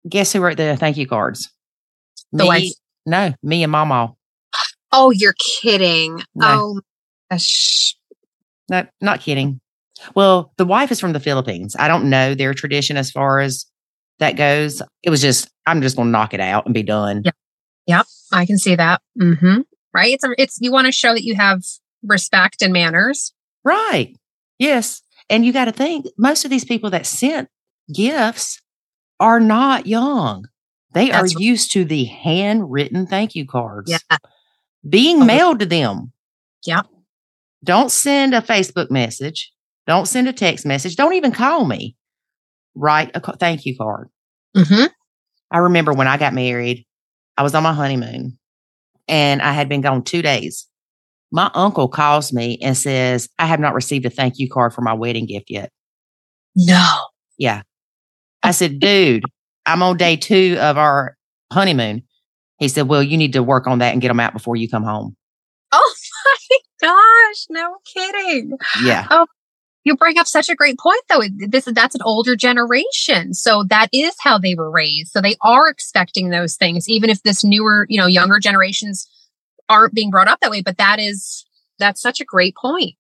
Speaker 3: guess who wrote the thank you cards?
Speaker 1: The
Speaker 3: me,
Speaker 1: wife.
Speaker 3: No, me and Mama.
Speaker 1: oh, you're kidding.
Speaker 3: No.
Speaker 1: Oh, gosh.
Speaker 3: No, not kidding. Well, the wife is from the Philippines. I don't know their tradition as far as that goes. It was just, I'm just going to knock it out and be done.
Speaker 1: Yeah. I can see that. hmm Right. It's a, it's you want to show that you have respect and manners.
Speaker 3: Right. Yes. And you got to think most of these people that sent gifts are not young. They are
Speaker 1: right.
Speaker 3: used to the handwritten thank you cards
Speaker 1: Yeah.
Speaker 3: being
Speaker 1: Oh.
Speaker 3: mailed to them.
Speaker 1: Yeah.
Speaker 3: Don't send a Facebook message. Don't send a text message. Don't even call me. Write a thank you card.
Speaker 1: hmm
Speaker 3: I remember when I got married, I was on my honeymoon and I had been gone two days. My uncle calls me and says, I have not received a thank you card for my wedding gift yet.
Speaker 1: No.
Speaker 3: Yeah. I said, dude, I'm on day two of our honeymoon. He said, well, you need to work on that and get them out before you come home.
Speaker 1: Oh my gosh. No kidding.
Speaker 3: Yeah.
Speaker 1: Oh, You bring up such a great point though. This that's an older generation. So that is how they were raised. So they are expecting those things, even if this newer, you know, younger generations aren't being brought up that way. But that is that's such a great point.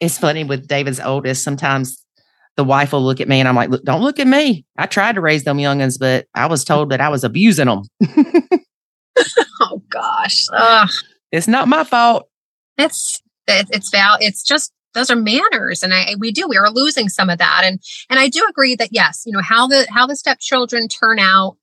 Speaker 3: It's funny with David's oldest. Sometimes the wife will look at me and I'm like, look, don't look at me. I tried to raise them youngins, but I was told that I was abusing them.
Speaker 1: Oh gosh. Ugh.
Speaker 3: it's not my fault.
Speaker 1: it's it, it's val it's just those are manners and i we do we are losing some of that. And and i do agree that yes you know how the how the stepchildren turn out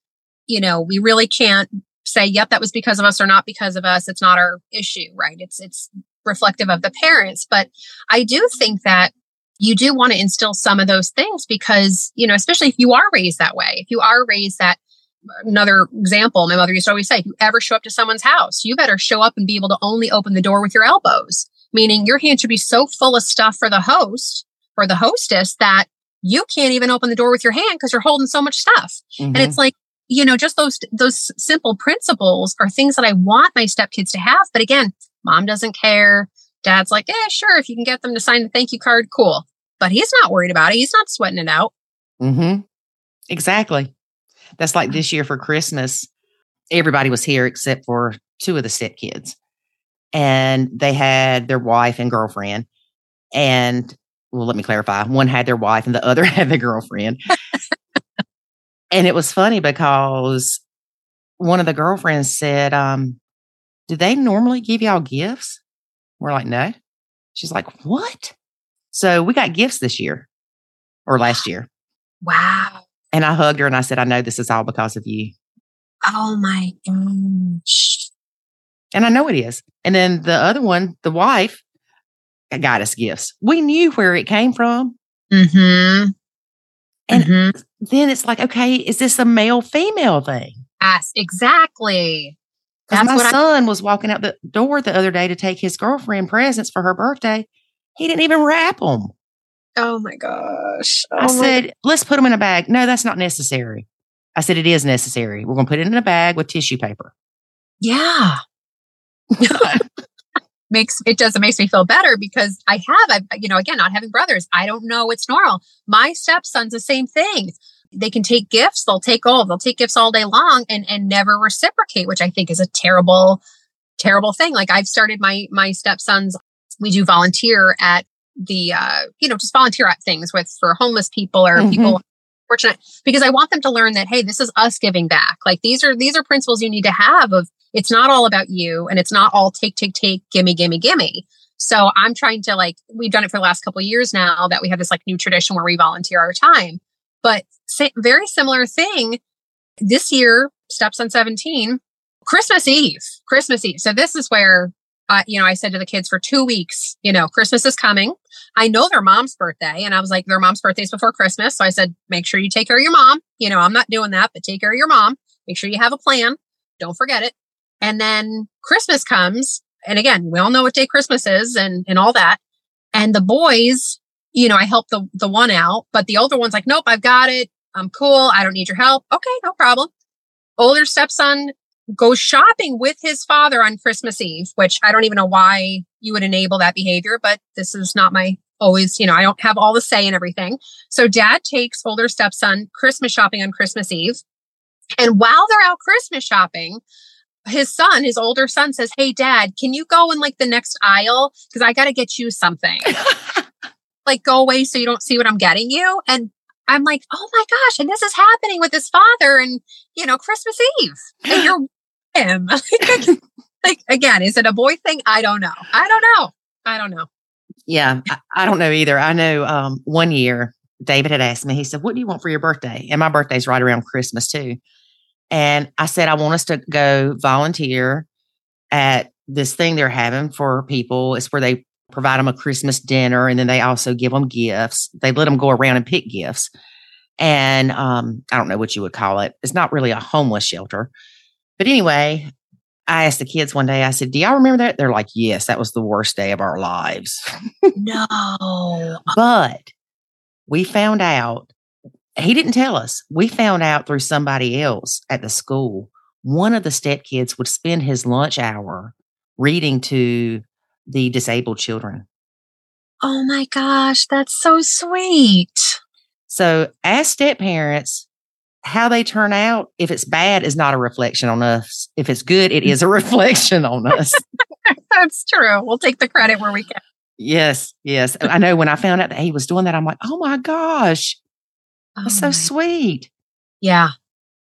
Speaker 1: you know we really can't say yep that was because of us or not because of us. It's not our issue right? It's it's reflective of the parents. But i do think that you do want to instill some of those things because you know especially if you are raised that way. If you are raised that another example my mother used to always say if you ever show up to someone's house you better show up and be able to only open the door with your elbows meaning your hand should be so full of stuff for the host or the hostess that you can't even open the door with your hand because you're holding so much stuff and
Speaker 3: Mhm.
Speaker 1: it's like you know just those those simple principles are things that i want my stepkids to have but again mom doesn't care dad's like yeah sure if you can get them to sign the thank you card cool but he's not worried about it he's not sweating it out
Speaker 3: Mm-hmm. Exactly. That's like this year for Christmas. Everybody was here except for two of the stepkids. And they had their wife and girlfriend. And well, let me clarify. One had their wife and the other had the girlfriend. and it was funny because one of the girlfriends said, um, do they normally give y'all gifts? We're like, no. She's like, what? So we got gifts this year or last year.
Speaker 1: wow
Speaker 3: And I hugged her and I said, I know this is all because of you.
Speaker 1: oh my gosh
Speaker 3: And I know it is. And then the other one, the wife, got us gifts. We knew where it came from.
Speaker 1: mm-hmm
Speaker 3: And-
Speaker 1: Mhm.
Speaker 3: Then it's like, okay, is this a male female thing?
Speaker 1: yes exactly
Speaker 3: Because my
Speaker 1: what I-
Speaker 3: son was walking out the door the other day to take his girlfriend presents for her birthday. He didn't even wrap them.
Speaker 1: oh my gosh
Speaker 3: I
Speaker 1: Oh my
Speaker 3: said, let's put them in a bag. No, that's not necessary. I said, it is necessary. We're going to put it in a bag with tissue paper.
Speaker 1: Yeah. makes it does it makes me feel better because I have I you know again not having brothers I don't know it's normal. My stepson's the same thing. They can take gifts, they'll take all they'll take gifts all day long and and never reciprocate, which I think is a terrible terrible thing. Like I've started my my stepsons we do volunteer at the uh you know just volunteer at things with for homeless people or
Speaker 3: Mhm.
Speaker 1: people fortunate because I want them to learn that hey this is us giving back. Like these are these are principles you need to have of it's not all about you and it's not all take take take gimme gimme gimme. So i'm trying to like we've done it for the last couple years now that we have this like new tradition where we volunteer our time. But sa- very similar thing this year steps on 17 christmas eve christmas eve. So this is where you know, I said to the kids for two weeks, you know, Christmas is coming. I know their mom's birthday. And I was like, their mom's birthday is before Christmas. So I said, make sure you take care of your mom. You know, I'm not doing that, but take care of your mom. Make sure you have a plan. Don't forget it. And then Christmas comes. And again, we all know what day Christmas is and, and all that. And the boys, you know, I help the, the one out, but the older one's like, nope, I've got it. I'm cool. I don't need your help. Okay, no problem. Older stepson goes shopping with his father on Christmas Eve, which I don't even know why you would enable that behavior, but this is not my always, you know, I don't have all the say in everything. So dad takes older stepson Christmas shopping on Christmas Eve. And while they're out Christmas shopping, his son, his older son says, Hey dad, can you go in like the next aisle? Cause I got to get you something. like go away so you don't see what I'm getting you. And I'm like, oh my gosh, and this is happening with his father and you know, Christmas Eve. And you're him. like again, is it a boy thing? I don't know. I don't know. I don't know.
Speaker 3: Yeah, I, I don't know either. I know um, one year David had asked me, he said, What do you want for your birthday? And my birthday's right around Christmas too. And I said, I want us to go volunteer at this thing they're having for people. It's where they provide them a Christmas dinner and then they also give them gifts. They let them go around and pick gifts. And um, I don't know what you would call it. It's not really a homeless shelter. But anyway, I asked the kids one day, I said, Do y'all remember that? They're like, Yes, that was the worst day of our lives.
Speaker 1: no.
Speaker 3: But we found out, he didn't tell us. We found out through somebody else at the school. One of the stepkids would spend his lunch hour reading to the disabled children.
Speaker 1: Oh my gosh, that's so sweet.
Speaker 3: So, as step parents, how they turn out, if it's bad, is not a reflection on us. If it's good, it is a reflection on us.
Speaker 1: That's true. We'll take the credit where we can.
Speaker 3: Yes, yes. I know when I found out that he was doing that, I'm like, oh my gosh, oh that's oh so sweet.
Speaker 1: Yeah,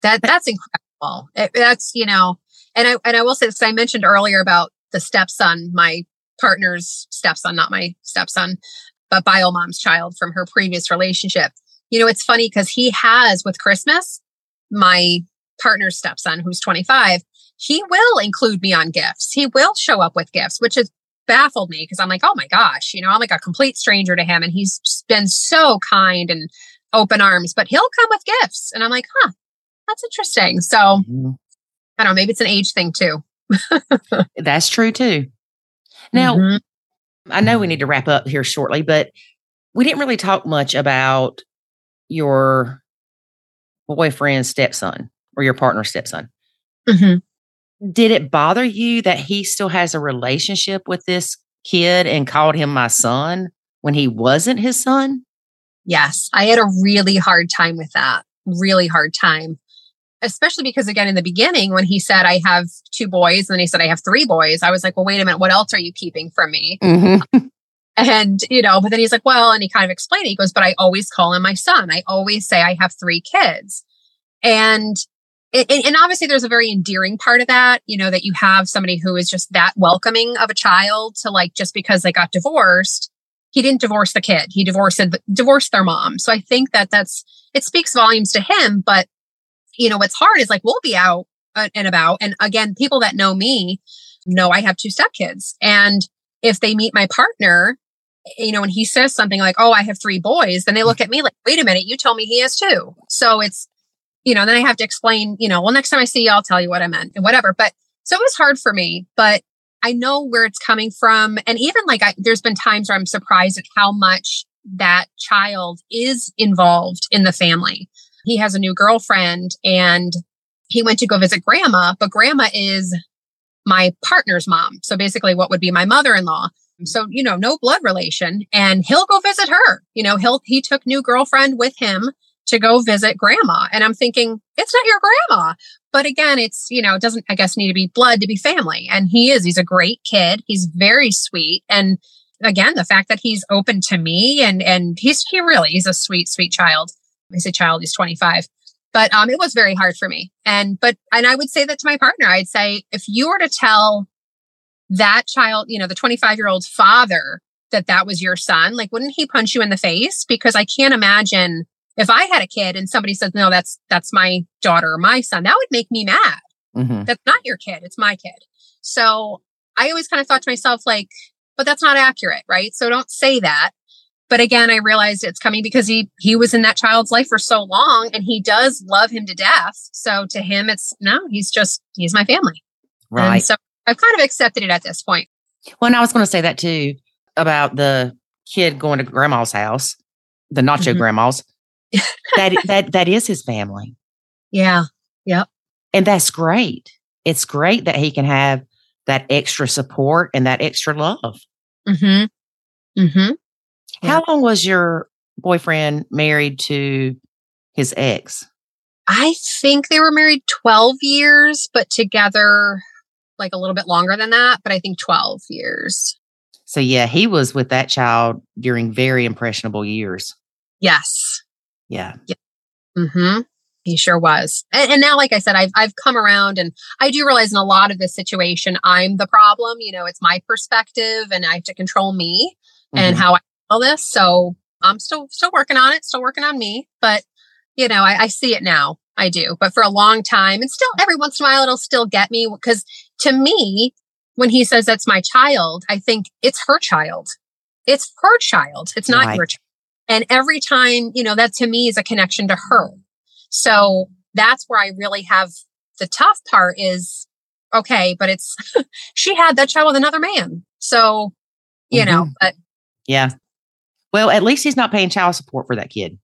Speaker 1: that that's incredible. It, that's you know, and I and I will say this. I mentioned earlier about the stepson, my partner's stepson, not my stepson, but bio mom's child from her previous relationship you know, it's funny because he has with Christmas, my partner's stepson, who's 25, he will include me on gifts. He will show up with gifts, which has baffled me because I'm like, oh my gosh, you know, I'm like a complete stranger to him. And he's been so kind and open arms, but he'll come with gifts. And I'm like, huh, that's interesting. So mm-hmm. I don't know, maybe it's an age thing too.
Speaker 3: that's true too. Now, mm-hmm. I know we need to wrap up here shortly, but we didn't really talk much about your boyfriend's stepson or your partner's stepson. Mm-hmm. Did it bother you that he still has a relationship with this kid and called him my son when he wasn't his son?
Speaker 1: Yes, I had a really hard time with that. Really hard time. Especially because, again, in the beginning, when he said, I have two boys, and then he said, I have three boys, I was like, well, wait a minute, what else are you keeping from me? Mm-hmm. And, you know, but then he's like, well, and he kind of explained it. He goes, but I always call him my son. I always say I have three kids. And, and obviously there's a very endearing part of that, you know, that you have somebody who is just that welcoming of a child to like, just because they got divorced, he didn't divorce the kid. He divorced, divorced their mom. So I think that that's, it speaks volumes to him. But, you know, what's hard is like, we'll be out uh, and about. And again, people that know me know I have two stepkids. And if they meet my partner, you know, when he says something like, Oh, I have three boys, then they look at me like, wait a minute, you told me he has two. So it's, you know, then I have to explain, you know, well, next time I see you, I'll tell you what I meant and whatever. But so it was hard for me, but I know where it's coming from. And even like, I, there's been times where I'm surprised at how much that child is involved in the family. He has a new girlfriend and he went to go visit grandma, but grandma is my partner's mom. So basically, what would be my mother in law. So, you know, no blood relation. And he'll go visit her. You know, he'll, he took new girlfriend with him to go visit grandma. And I'm thinking, it's not your grandma. But again, it's, you know, it doesn't, I guess, need to be blood to be family. And he is, he's a great kid. He's very sweet. And again, the fact that he's open to me and, and he's, he really, he's a sweet, sweet child. I say child, he's 25 but um, it was very hard for me and but and i would say that to my partner i'd say if you were to tell that child, you know, the 25 year old's father that that was your son, like, wouldn't he punch you in the face? Because I can't imagine if I had a kid and somebody says, no, that's, that's my daughter or my son, that would make me mad. Mm-hmm. That's not your kid. It's my kid. So I always kind of thought to myself, like, but that's not accurate, right? So don't say that. But again, I realized it's coming because he he was in that child's life for so long and he does love him to death. So to him, it's no, he's just he's my family.
Speaker 3: Right.
Speaker 1: And so I've kind of accepted it at this point.
Speaker 3: Well, and I was going to say that too about the kid going to grandma's house, the nacho
Speaker 1: Mhm.
Speaker 3: grandma's. that that that is his family,
Speaker 1: Yeah. Yep.
Speaker 3: And that's great. It's great that he can have that extra support and that extra love.
Speaker 1: Mm-hmm. Mm-hmm. Yeah.
Speaker 3: How long was your boyfriend married to his ex?
Speaker 1: I think they were married 12 years, but together like a little bit longer than that, but I think 12 years.
Speaker 3: So yeah, he was with that child during very impressionable years.
Speaker 1: Yes.
Speaker 3: Yeah.
Speaker 1: Mm-hmm. He sure was. And, and now, like I said, I've I've come around and I do realize in a lot of this situation, I'm the problem. You know, it's my perspective and I have to control me and
Speaker 3: Mhm.
Speaker 1: how I handle this. So I'm still still working on it, still working on me. But you know, I, I see it now. I do. But for a long time, and still every once in a while it'll still get me because to me, when he says that's my child, I think it's her child. It's her child. It's not
Speaker 3: Right.
Speaker 1: your child. And every time, you know, that to me is a connection to her. So that's where I really have the tough part is okay, but it's she had that child with another man. So, you know,
Speaker 3: Mhm.
Speaker 1: but
Speaker 3: Yeah. Well, at least he's not paying child support for that kid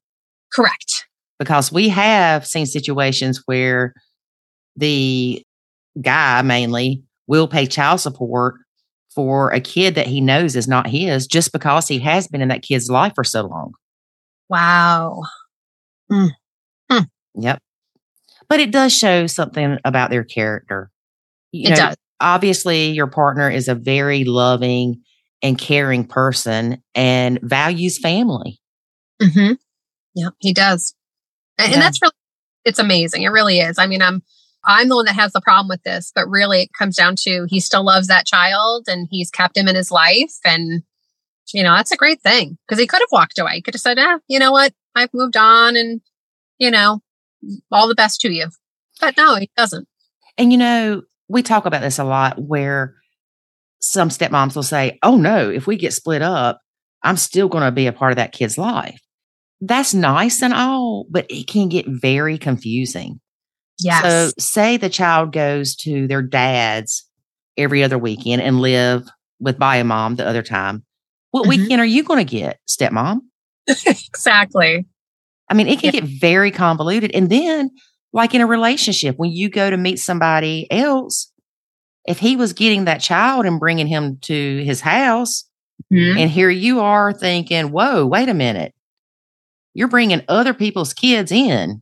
Speaker 1: correct.
Speaker 3: because we have seen situations where the guy mainly will pay child support for a kid that he knows is not his just because he has been in that kid's life for so long.
Speaker 1: Wow.
Speaker 3: Yep. But it does show something about their character. You
Speaker 1: It
Speaker 3: know,
Speaker 1: does.
Speaker 3: Obviously, your partner is a very loving and caring person and values family.
Speaker 1: Mm-hmm. Yeah, he does. And,
Speaker 3: Yeah.
Speaker 1: and that's really, it's amazing. It really is. I mean, I'm, I'm the one that has the problem with this, but really it comes down to he still loves that child and he's kept him in his life. And, you know, that's a great thing because he could have walked away. He could have said, ah, you know what? I've moved on and, you know, all the best to you. But no, he doesn't.
Speaker 3: And you know, we talk about this a lot where some stepmoms will say, Oh no, if we get split up, I'm still going to be a part of that kid's life. That's nice and all, but it can get very confusing.
Speaker 1: Yes.
Speaker 3: So, say the child goes to their dad's every other weekend and live with bio mom the other time. What
Speaker 1: Mhm.
Speaker 3: weekend are you going to get, stepmom?
Speaker 1: exactly.
Speaker 3: I mean, it can
Speaker 1: Yeah.
Speaker 3: get very convoluted. And then, like in a relationship, when you go to meet somebody else, if he was getting that child and bringing him to his house,
Speaker 1: Mhm.
Speaker 3: and here you are thinking, whoa, wait a minute. You're bringing other people's kids in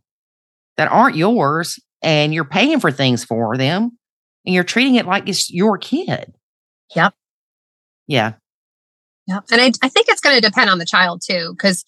Speaker 3: that aren't yours, and you're paying for things for them, and you're treating it like it's your kid.
Speaker 1: Yep.
Speaker 3: Yeah.
Speaker 1: Yep. And I, I think it's going to depend on the child too, because,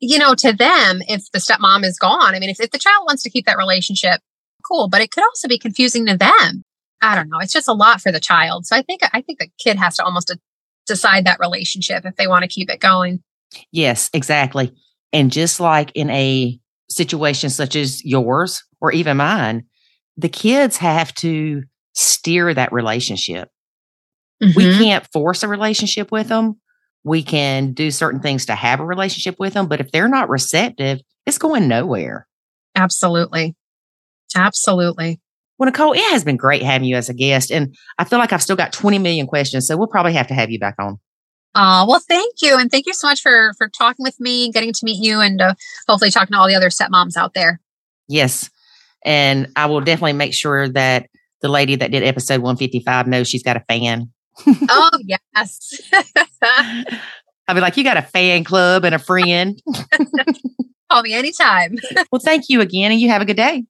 Speaker 1: you know, to them, if the stepmom is gone, I mean, if, if the child wants to keep that relationship, cool, but it could also be confusing to them. I don't know. It's just a lot for the child. So I think, I think the kid has to almost de- decide that relationship if they want to keep it going.
Speaker 3: Yes, exactly. And just like in a situation such as yours or even mine, the kids have to steer that relationship. We
Speaker 1: Mhm.
Speaker 3: can't force a relationship with them. We can do certain things to have a relationship with them, but if they're not receptive, it's going nowhere.
Speaker 1: Absolutely. Absolutely.
Speaker 3: Well, Nicole, it has been great having you as a guest. And I feel like I've still got 20 million questions. So we'll probably have to have you back on.
Speaker 1: Uh, well, thank you. And thank you so much for, for talking with me, getting to meet you and uh, hopefully talking to all the other stepmoms out there.
Speaker 3: Yes. And I will definitely make sure that the lady that did episode 155 knows she's got a fan.
Speaker 1: oh, yes.
Speaker 3: I'll be like, you got a fan club and a friend.
Speaker 1: Call me anytime.
Speaker 3: well, thank you again. And you have a good day.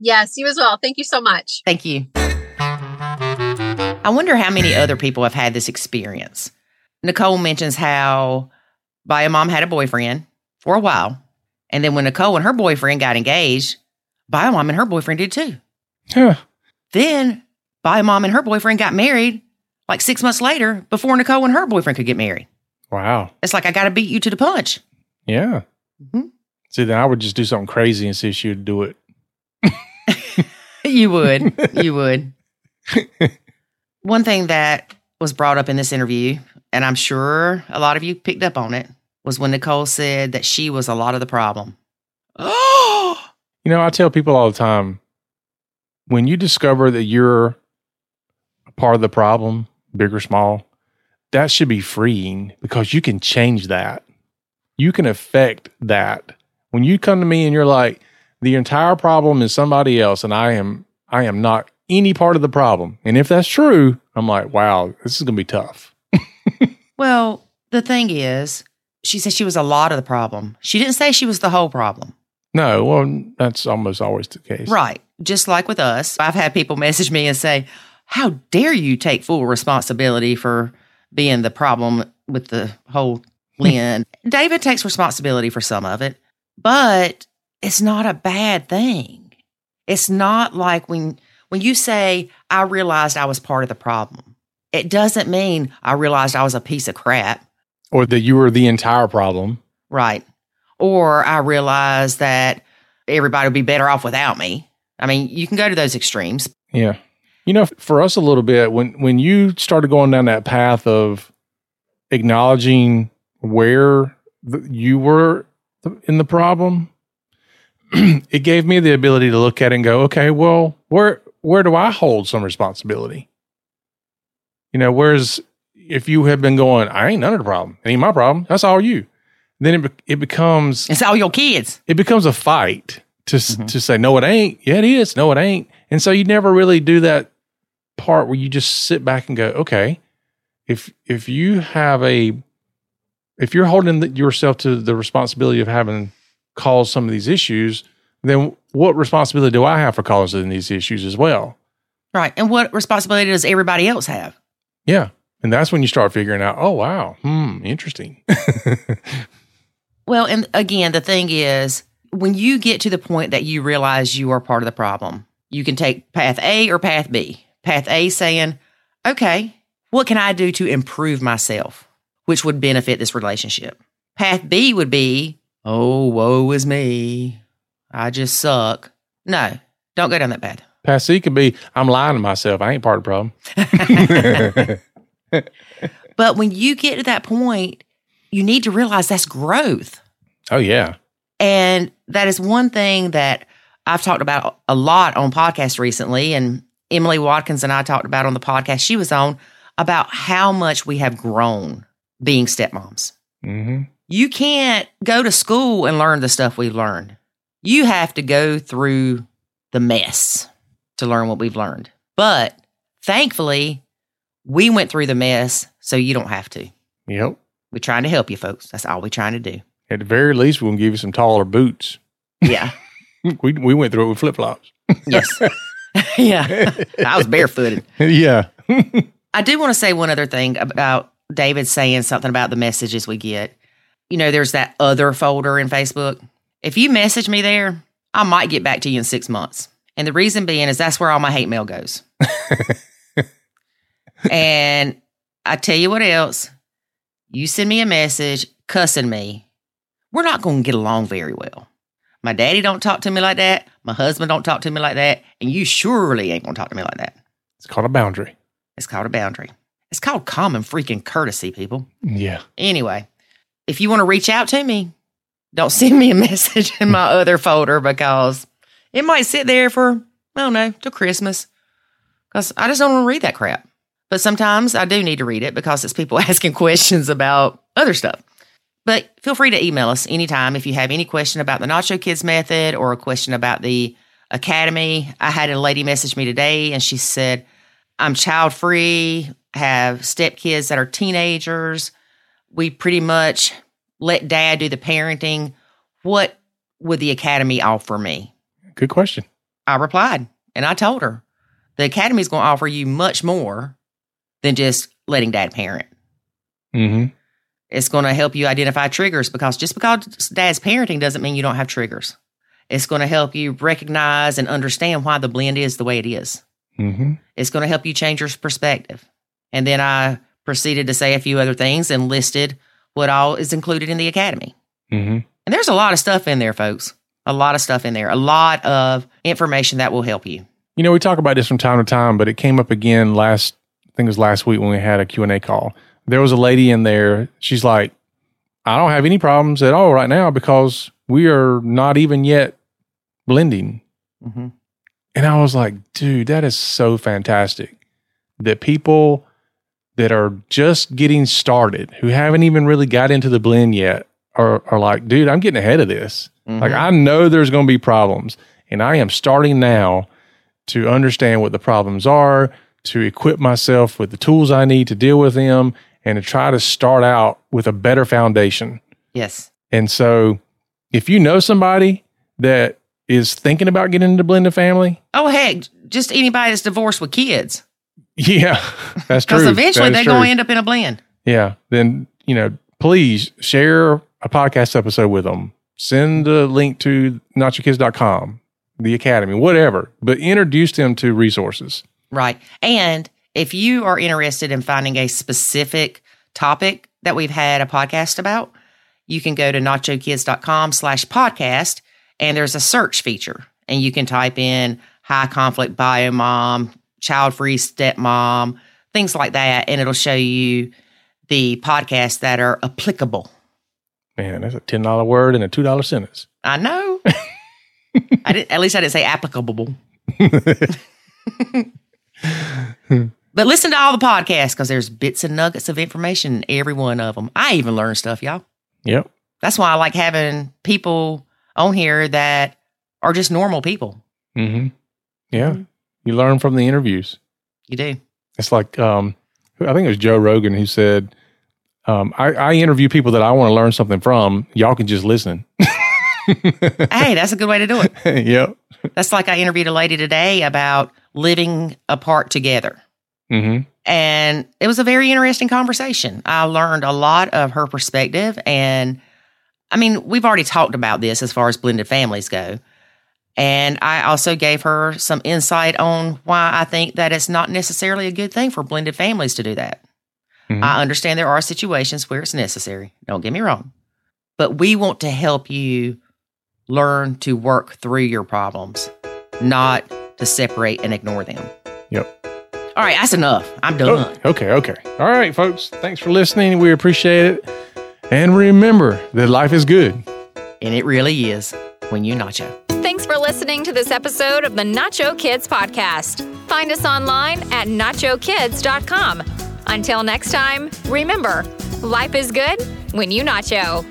Speaker 1: Yes, you as well. Thank you so much.
Speaker 3: Thank you. I wonder how many other people have had this experience. Nicole mentions how Bio Mom had a boyfriend for a while. And then when Nicole and her boyfriend got engaged, Bio Mom and her boyfriend did too.
Speaker 4: Huh.
Speaker 3: Then Bio Mom and her boyfriend got married like six months later before Nicole and her boyfriend could get married.
Speaker 4: Wow.
Speaker 3: It's like I got to beat you to the punch.
Speaker 4: Yeah.
Speaker 3: Mhm.
Speaker 4: See, then I would just do something crazy and see if she would do it.
Speaker 3: You would. you would. One thing that was brought up in this interview, and I'm sure a lot of you picked up on it, was when Nicole said that she was a lot of the problem. Oh,
Speaker 4: You know, I tell people all the time when you discover that you're a part of the problem, big or small, that should be freeing because you can change that. You can affect that. When you come to me and you're like, the entire problem is somebody else and I am I am not any part of the problem. And if that's true, I'm like, wow, this is going to be tough.
Speaker 3: Well, the thing is, she said she was a lot of the problem. She didn't say she was the whole problem.
Speaker 4: No, well, that's almost always the case.
Speaker 3: Right. Just like with us, I've had people message me and say, How dare you take full responsibility for being the problem with the whole Lynn? David takes responsibility for some of it, but it's not a bad thing. It's not like when when you say, I realized I was part of the problem, it doesn't mean I realized I was a piece of crap.
Speaker 4: Or that you were the entire problem.
Speaker 3: Right. Or I realized that everybody would be better off without me. I mean, you can go to those extremes.
Speaker 4: Yeah. You know, for us a little bit, when when you started going down that path of acknowledging where the, you were in the problem, it gave me the ability to look at it and go, okay, well, where where do I hold some responsibility? You know, whereas if you have been going, I ain't none of the problem, it ain't my problem, that's all you. Then it be- it becomes
Speaker 3: It's all your kids.
Speaker 4: it becomes a fight to s
Speaker 3: Mhm.
Speaker 4: to say no, it ain't. Yeah, it is. No, it ain't. And so you never really do that part where you just sit back and go, okay, if if you have a if you're holding the, yourself to the responsibility of having caused some of these issues, then what responsibility do I have for causing these issues as well?
Speaker 3: Right. And what responsibility does everybody else have?
Speaker 4: Yeah. And that's when you start figuring out, oh wow, hmm, interesting.
Speaker 3: Well, and again, the thing is, when you get to the point that you realize you are part of the problem, you can take path A or path B. Path A saying, okay, what can I do to improve myself, which would benefit this relationship? Path B would be, oh, woe is me. I just suck. No, don't go down that path.
Speaker 4: Pass C could be, I'm lying to myself. I ain't part of the problem.
Speaker 3: But when you get to that point, you need to realize that's growth.
Speaker 4: oh yeah.
Speaker 3: And that is one thing that I've talked about a lot on podcasts recently. And Emily Watkins and I talked about on the podcast she was on about how much we have grown being stepmoms.
Speaker 4: hmm
Speaker 3: You can't go to school and learn the stuff we've learned. You have to go through the mess to learn what we've learned. But thankfully, we went through the mess so you don't have to.
Speaker 4: Yep.
Speaker 3: We're trying to help you folks. That's all we're trying to do.
Speaker 4: At the very least, we'll give you some taller boots.
Speaker 3: Yeah.
Speaker 4: We we went through it with flip flops.
Speaker 3: yes. yeah. I was barefooted.
Speaker 4: yeah.
Speaker 3: I do want to say one other thing about David saying something about the messages we get. You know, there's that other folder in Facebook. If you message me there, I might get back to you in six months. And the reason being is that's where all my hate mail goes. and I tell you what else, you send me a message cussing me, we're not going to get along very well. My daddy don't talk to me like that. My husband don't talk to me like that. And you surely ain't going to talk to me like that.
Speaker 4: It's called a boundary.
Speaker 3: It's called a boundary. It's called common freaking courtesy, people.
Speaker 4: Yeah.
Speaker 3: Anyway, if you want to reach out to me, don't send me a message in my other folder because it might sit there for, I don't know, till Christmas. Because I just don't want to read that crap. But sometimes I do need to read it because it's people asking questions about other stuff. But feel free to email us anytime if you have any question about the Nacho Kids method or a question about the academy. I had a lady message me today and she said, I'm child free, have stepkids that are teenagers. We pretty much let dad do the parenting. What would the academy offer me?
Speaker 4: Good question.
Speaker 3: I replied and I told her the academy is going to offer you much more than just letting dad parent.
Speaker 4: hmm
Speaker 3: It's going to help you identify triggers because just because dad's parenting doesn't mean you don't have triggers. It's going to help you recognize and understand why the blend is the way it is.
Speaker 4: hmm
Speaker 3: It's going to help you change your perspective. And then I proceeded to say a few other things and listed what all is included in the academy.
Speaker 4: hmm
Speaker 3: And there's a lot of stuff in there, folks. A lot of stuff in there. A lot of information that will help you.
Speaker 4: You know, we talk about this from time to time, but it came up again last I think it was last week when we had a Q&A call. There was a lady in there. She's like, I don't have any problems at all right now because we are not even yet blending.
Speaker 3: hmm
Speaker 4: And I was like, dude, that is so fantastic that people that are just getting started, who haven't even really got into the blend yet, are, are like, dude, I'm getting ahead of this. Like, mm-hmm. I know there's going to be problems, and I am starting now to understand what the problems are, to equip myself with the tools I need to deal with them, and to try to start out with a better foundation.
Speaker 3: Yes.
Speaker 4: And so, if you know somebody that is thinking about getting into blended family,
Speaker 3: Oh heck, just anybody that's divorced with kids,
Speaker 4: yeah, that's true.
Speaker 3: because eventually they're going to end up in a blend.
Speaker 4: Yeah, then you know, please share a podcast episode with them. Send a link to nachokids.com, the academy, whatever, but introduce them to resources.
Speaker 3: Right. And if you are interested in finding a specific topic that we've had a podcast about, you can go to nachokids.com slash podcast and there's a search feature and you can type in high conflict bio mom, child free stepmom, things like that. And it'll show you the podcasts that are applicable.
Speaker 4: Man, that's a ten dollar word and a two dollar sentence.
Speaker 3: I know. I did, at least I didn't say applicable. but listen to all the podcasts because there's bits and nuggets of information in every one of them. I even learn stuff, y'all.
Speaker 4: Yep.
Speaker 3: That's why I like having people on here that are just normal people.
Speaker 4: hmm Yeah,
Speaker 3: Mm-hmm.
Speaker 4: you learn from the interviews.
Speaker 3: You do.
Speaker 4: It's like um, I think it was Joe Rogan who said, um, I, "I interview people that I want to learn something from. Y'all can just listen."
Speaker 3: hey, that's a good way to do it.
Speaker 4: yep.
Speaker 3: That's like I interviewed a lady today about living apart together.
Speaker 4: hmm
Speaker 3: And it was a very interesting conversation. I learned a lot of her perspective. And I mean, we've already talked about this as far as blended families go. And I also gave her some insight on why I think that it's not necessarily a good thing for blended families to do that.
Speaker 4: Mhm.
Speaker 3: I understand there are situations where it's necessary. Don't get me wrong. But we want to help you learn to work through your problems, not to separate and ignore them.
Speaker 4: Yep.
Speaker 3: All right, that's enough. I'm done.
Speaker 4: Oh, okay, okay. All right, folks. Thanks for listening. We appreciate it. And remember that life is good.
Speaker 3: And it really is when you nacho.
Speaker 2: Thanks for listening to this episode of the Nacho Kids Podcast. Find us online at nachokids.com. Until next time, remember, life is good when you nacho.